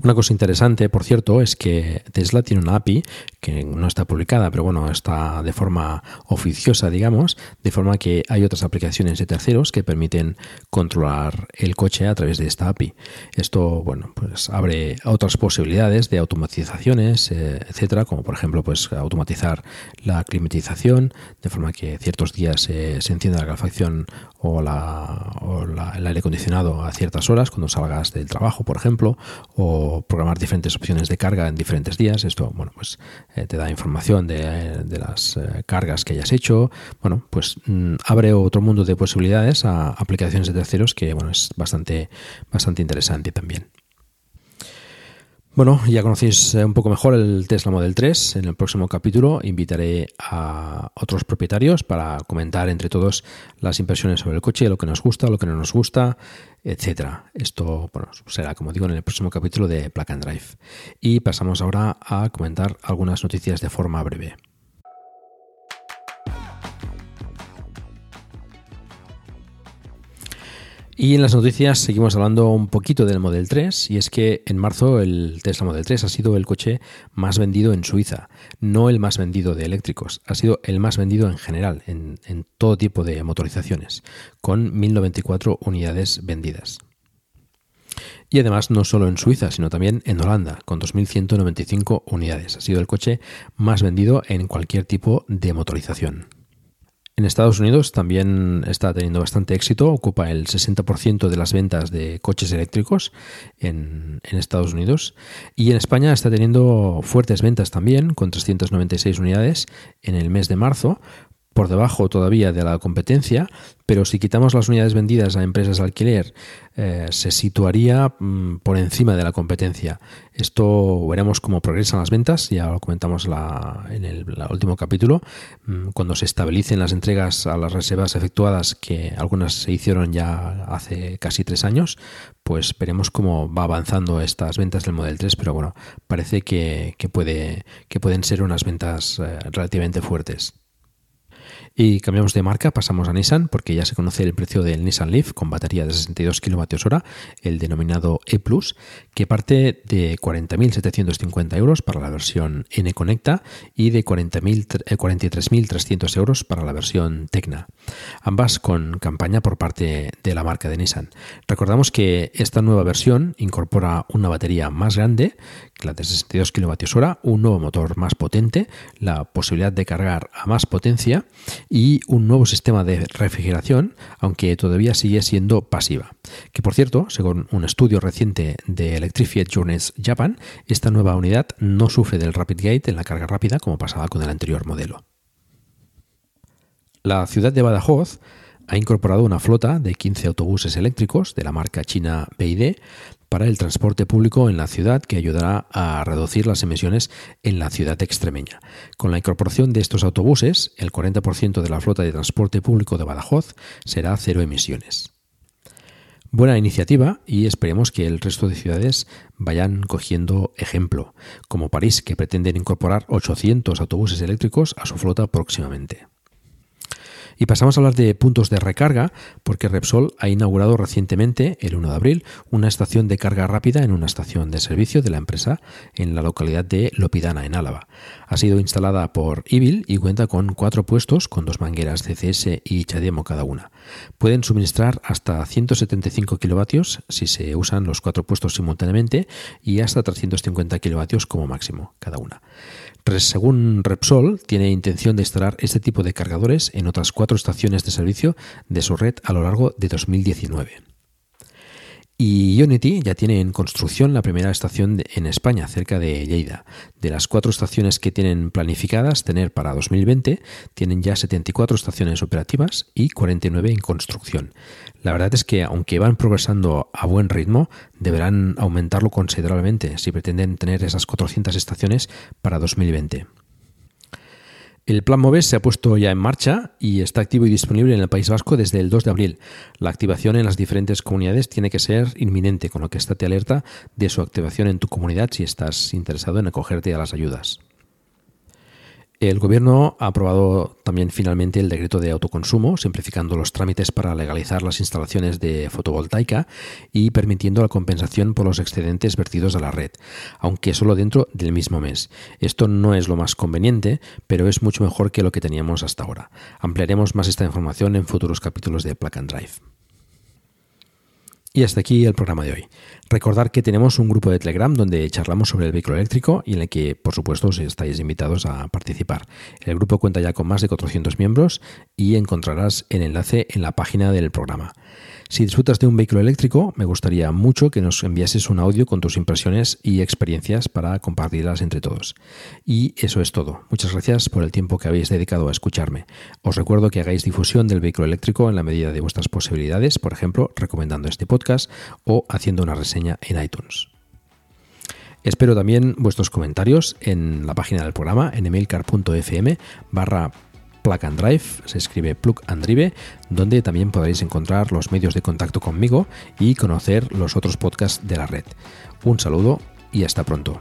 Una cosa interesante, por cierto, es que Tesla tiene una API que no está publicada, pero bueno, está de forma oficiosa, digamos, de forma que hay otras aplicaciones de terceros que permiten controlar el coche a través de esta API. Esto, bueno, pues abre otras posibilidades de automatizaciones, eh, etcétera, como por ejemplo, pues automatizar la climatización, de forma que ciertos días se encienda la calefacción o, el aire acondicionado a ciertas horas cuando salgas del trabajo, por ejemplo, o programar diferentes opciones de carga en diferentes días. Esto, bueno, pues eh, te da información de, las eh, cargas que hayas hecho. Bueno, pues mm, abre otro mundo de posibilidades a aplicaciones de terceros que, bueno, es bastante, bastante interesante también. Bueno, ya conocéis eh, un poco mejor el Tesla Model 3. En el próximo capítulo invitaré a otros propietarios para comentar entre todos las impresiones sobre el coche, lo que nos gusta, lo que no nos gusta, etcétera. Esto bueno, será, como digo, en el próximo capítulo de Plug and Drive. Y pasamos ahora a comentar algunas noticias de forma breve. Y en las noticias seguimos hablando un poquito del Model 3 y es que en marzo el Tesla Model 3 ha sido el coche más vendido en Suiza, no el más vendido de eléctricos, ha sido el más vendido en general, en, todo tipo de motorizaciones, con 1094 unidades vendidas. Y además no solo en Suiza, sino también en Holanda, con 2.195 unidades. Ha sido el coche más vendido en cualquier tipo de motorización. En Estados Unidos también está teniendo bastante éxito, ocupa el 60% de las ventas de coches eléctricos en, Estados Unidos. Y en España está teniendo fuertes ventas también, con 396 unidades en el mes de marzo, por debajo todavía de la competencia, pero si quitamos las unidades vendidas a empresas de alquiler, eh, se situaría mm, por encima de la competencia. Esto veremos cómo progresan las ventas, ya lo comentamos en el último capítulo, mm, cuando se estabilicen las entregas a las reservas efectuadas, que algunas se hicieron ya hace casi tres años, pues veremos cómo va avanzando estas ventas del Model 3, pero bueno, parece que, puede, que pueden ser unas ventas eh, relativamente fuertes. Y cambiamos de marca, pasamos a Nissan porque ya se conoce el precio del Nissan Leaf con batería de 62 kWh, el denominado E que parte de 40.750 euros para la versión N Conecta y de 43.300 eh, euros para la versión Tecna. Ambas con campaña por parte de la marca de Nissan. Recordamos que esta nueva versión incorpora una batería más grande, la de 62 kWh, un nuevo motor más potente, la posibilidad de cargar a más potencia y un nuevo sistema de refrigeración, aunque todavía sigue siendo pasiva. Que por cierto, según un estudio reciente de Electrified Journeys Japan, esta nueva unidad no sufre del Rapid Gate en la carga rápida como pasaba con el anterior modelo. La ciudad de Badajoz ha incorporado una flota de 15 autobuses eléctricos de la marca china BID para el transporte público en la ciudad que ayudará a reducir las emisiones en la ciudad extremeña. Con la incorporación de estos autobuses, el 40% de la flota de transporte público de Badajoz será cero emisiones. Buena iniciativa y esperemos que el resto de ciudades vayan cogiendo ejemplo, como París, que pretenden incorporar 800 autobuses eléctricos a su flota próximamente. Y pasamos a hablar de puntos de recarga, porque Repsol ha inaugurado recientemente, el 1 de abril, una estación de carga rápida en una estación de servicio de la empresa en la localidad de Lopidana, en Álava. Ha sido instalada por Ibil y cuenta con cuatro puestos con dos mangueras CCS y Chademo cada una. Pueden suministrar hasta 175 kilovatios si se usan los cuatro puestos simultáneamente y hasta 350 kilovatios como máximo cada una. Según Repsol, tiene intención de instalar este tipo de cargadores en otras cuatro estaciones de servicio de su red a lo largo de 2019. Y Unity ya tiene en construcción la primera estación en España, cerca de Lleida. De las cuatro estaciones que tienen planificadas tener para 2020, tienen ya 74 estaciones operativas y 49 en construcción. La verdad es que, aunque van progresando a buen ritmo, deberán aumentarlo considerablemente si pretenden tener esas 400 estaciones para 2020. El plan MOVES se ha puesto ya en marcha y está activo y disponible en el País Vasco desde el 2 de abril. La activación en las diferentes comunidades tiene que ser inminente, con lo que estate alerta de su activación en tu comunidad si estás interesado en acogerte a las ayudas. El Gobierno ha aprobado también finalmente el decreto de autoconsumo, simplificando los trámites para legalizar las instalaciones de fotovoltaica y permitiendo la compensación por los excedentes vertidos a la red, aunque solo dentro del mismo mes. Esto no es lo más conveniente, pero es mucho mejor que lo que teníamos hasta ahora. Ampliaremos más esta información en futuros capítulos de Plug and Drive. Y hasta aquí el programa de hoy. Recordar que tenemos un grupo de Telegram donde charlamos sobre el vehículo eléctrico y en el que, por supuesto, estáis invitados a participar. El grupo cuenta ya con más de 400 miembros y encontrarás el enlace en la página del programa. Si disfrutas de un vehículo eléctrico, me gustaría mucho que nos enviases un audio con tus impresiones y experiencias para compartirlas entre todos. Y eso es todo. Muchas gracias por el tiempo que habéis dedicado a escucharme. Os recuerdo que hagáis difusión del vehículo eléctrico en la medida de vuestras posibilidades, por ejemplo, recomendando este podcast o haciendo una reseña en iTunes. Espero también vuestros comentarios en la página del programa en emailcar.fm barra Plug and Drive, se escribe Plug and Drive, donde también podréis encontrar los medios de contacto conmigo y conocer los otros podcasts de la red. Un saludo y hasta pronto.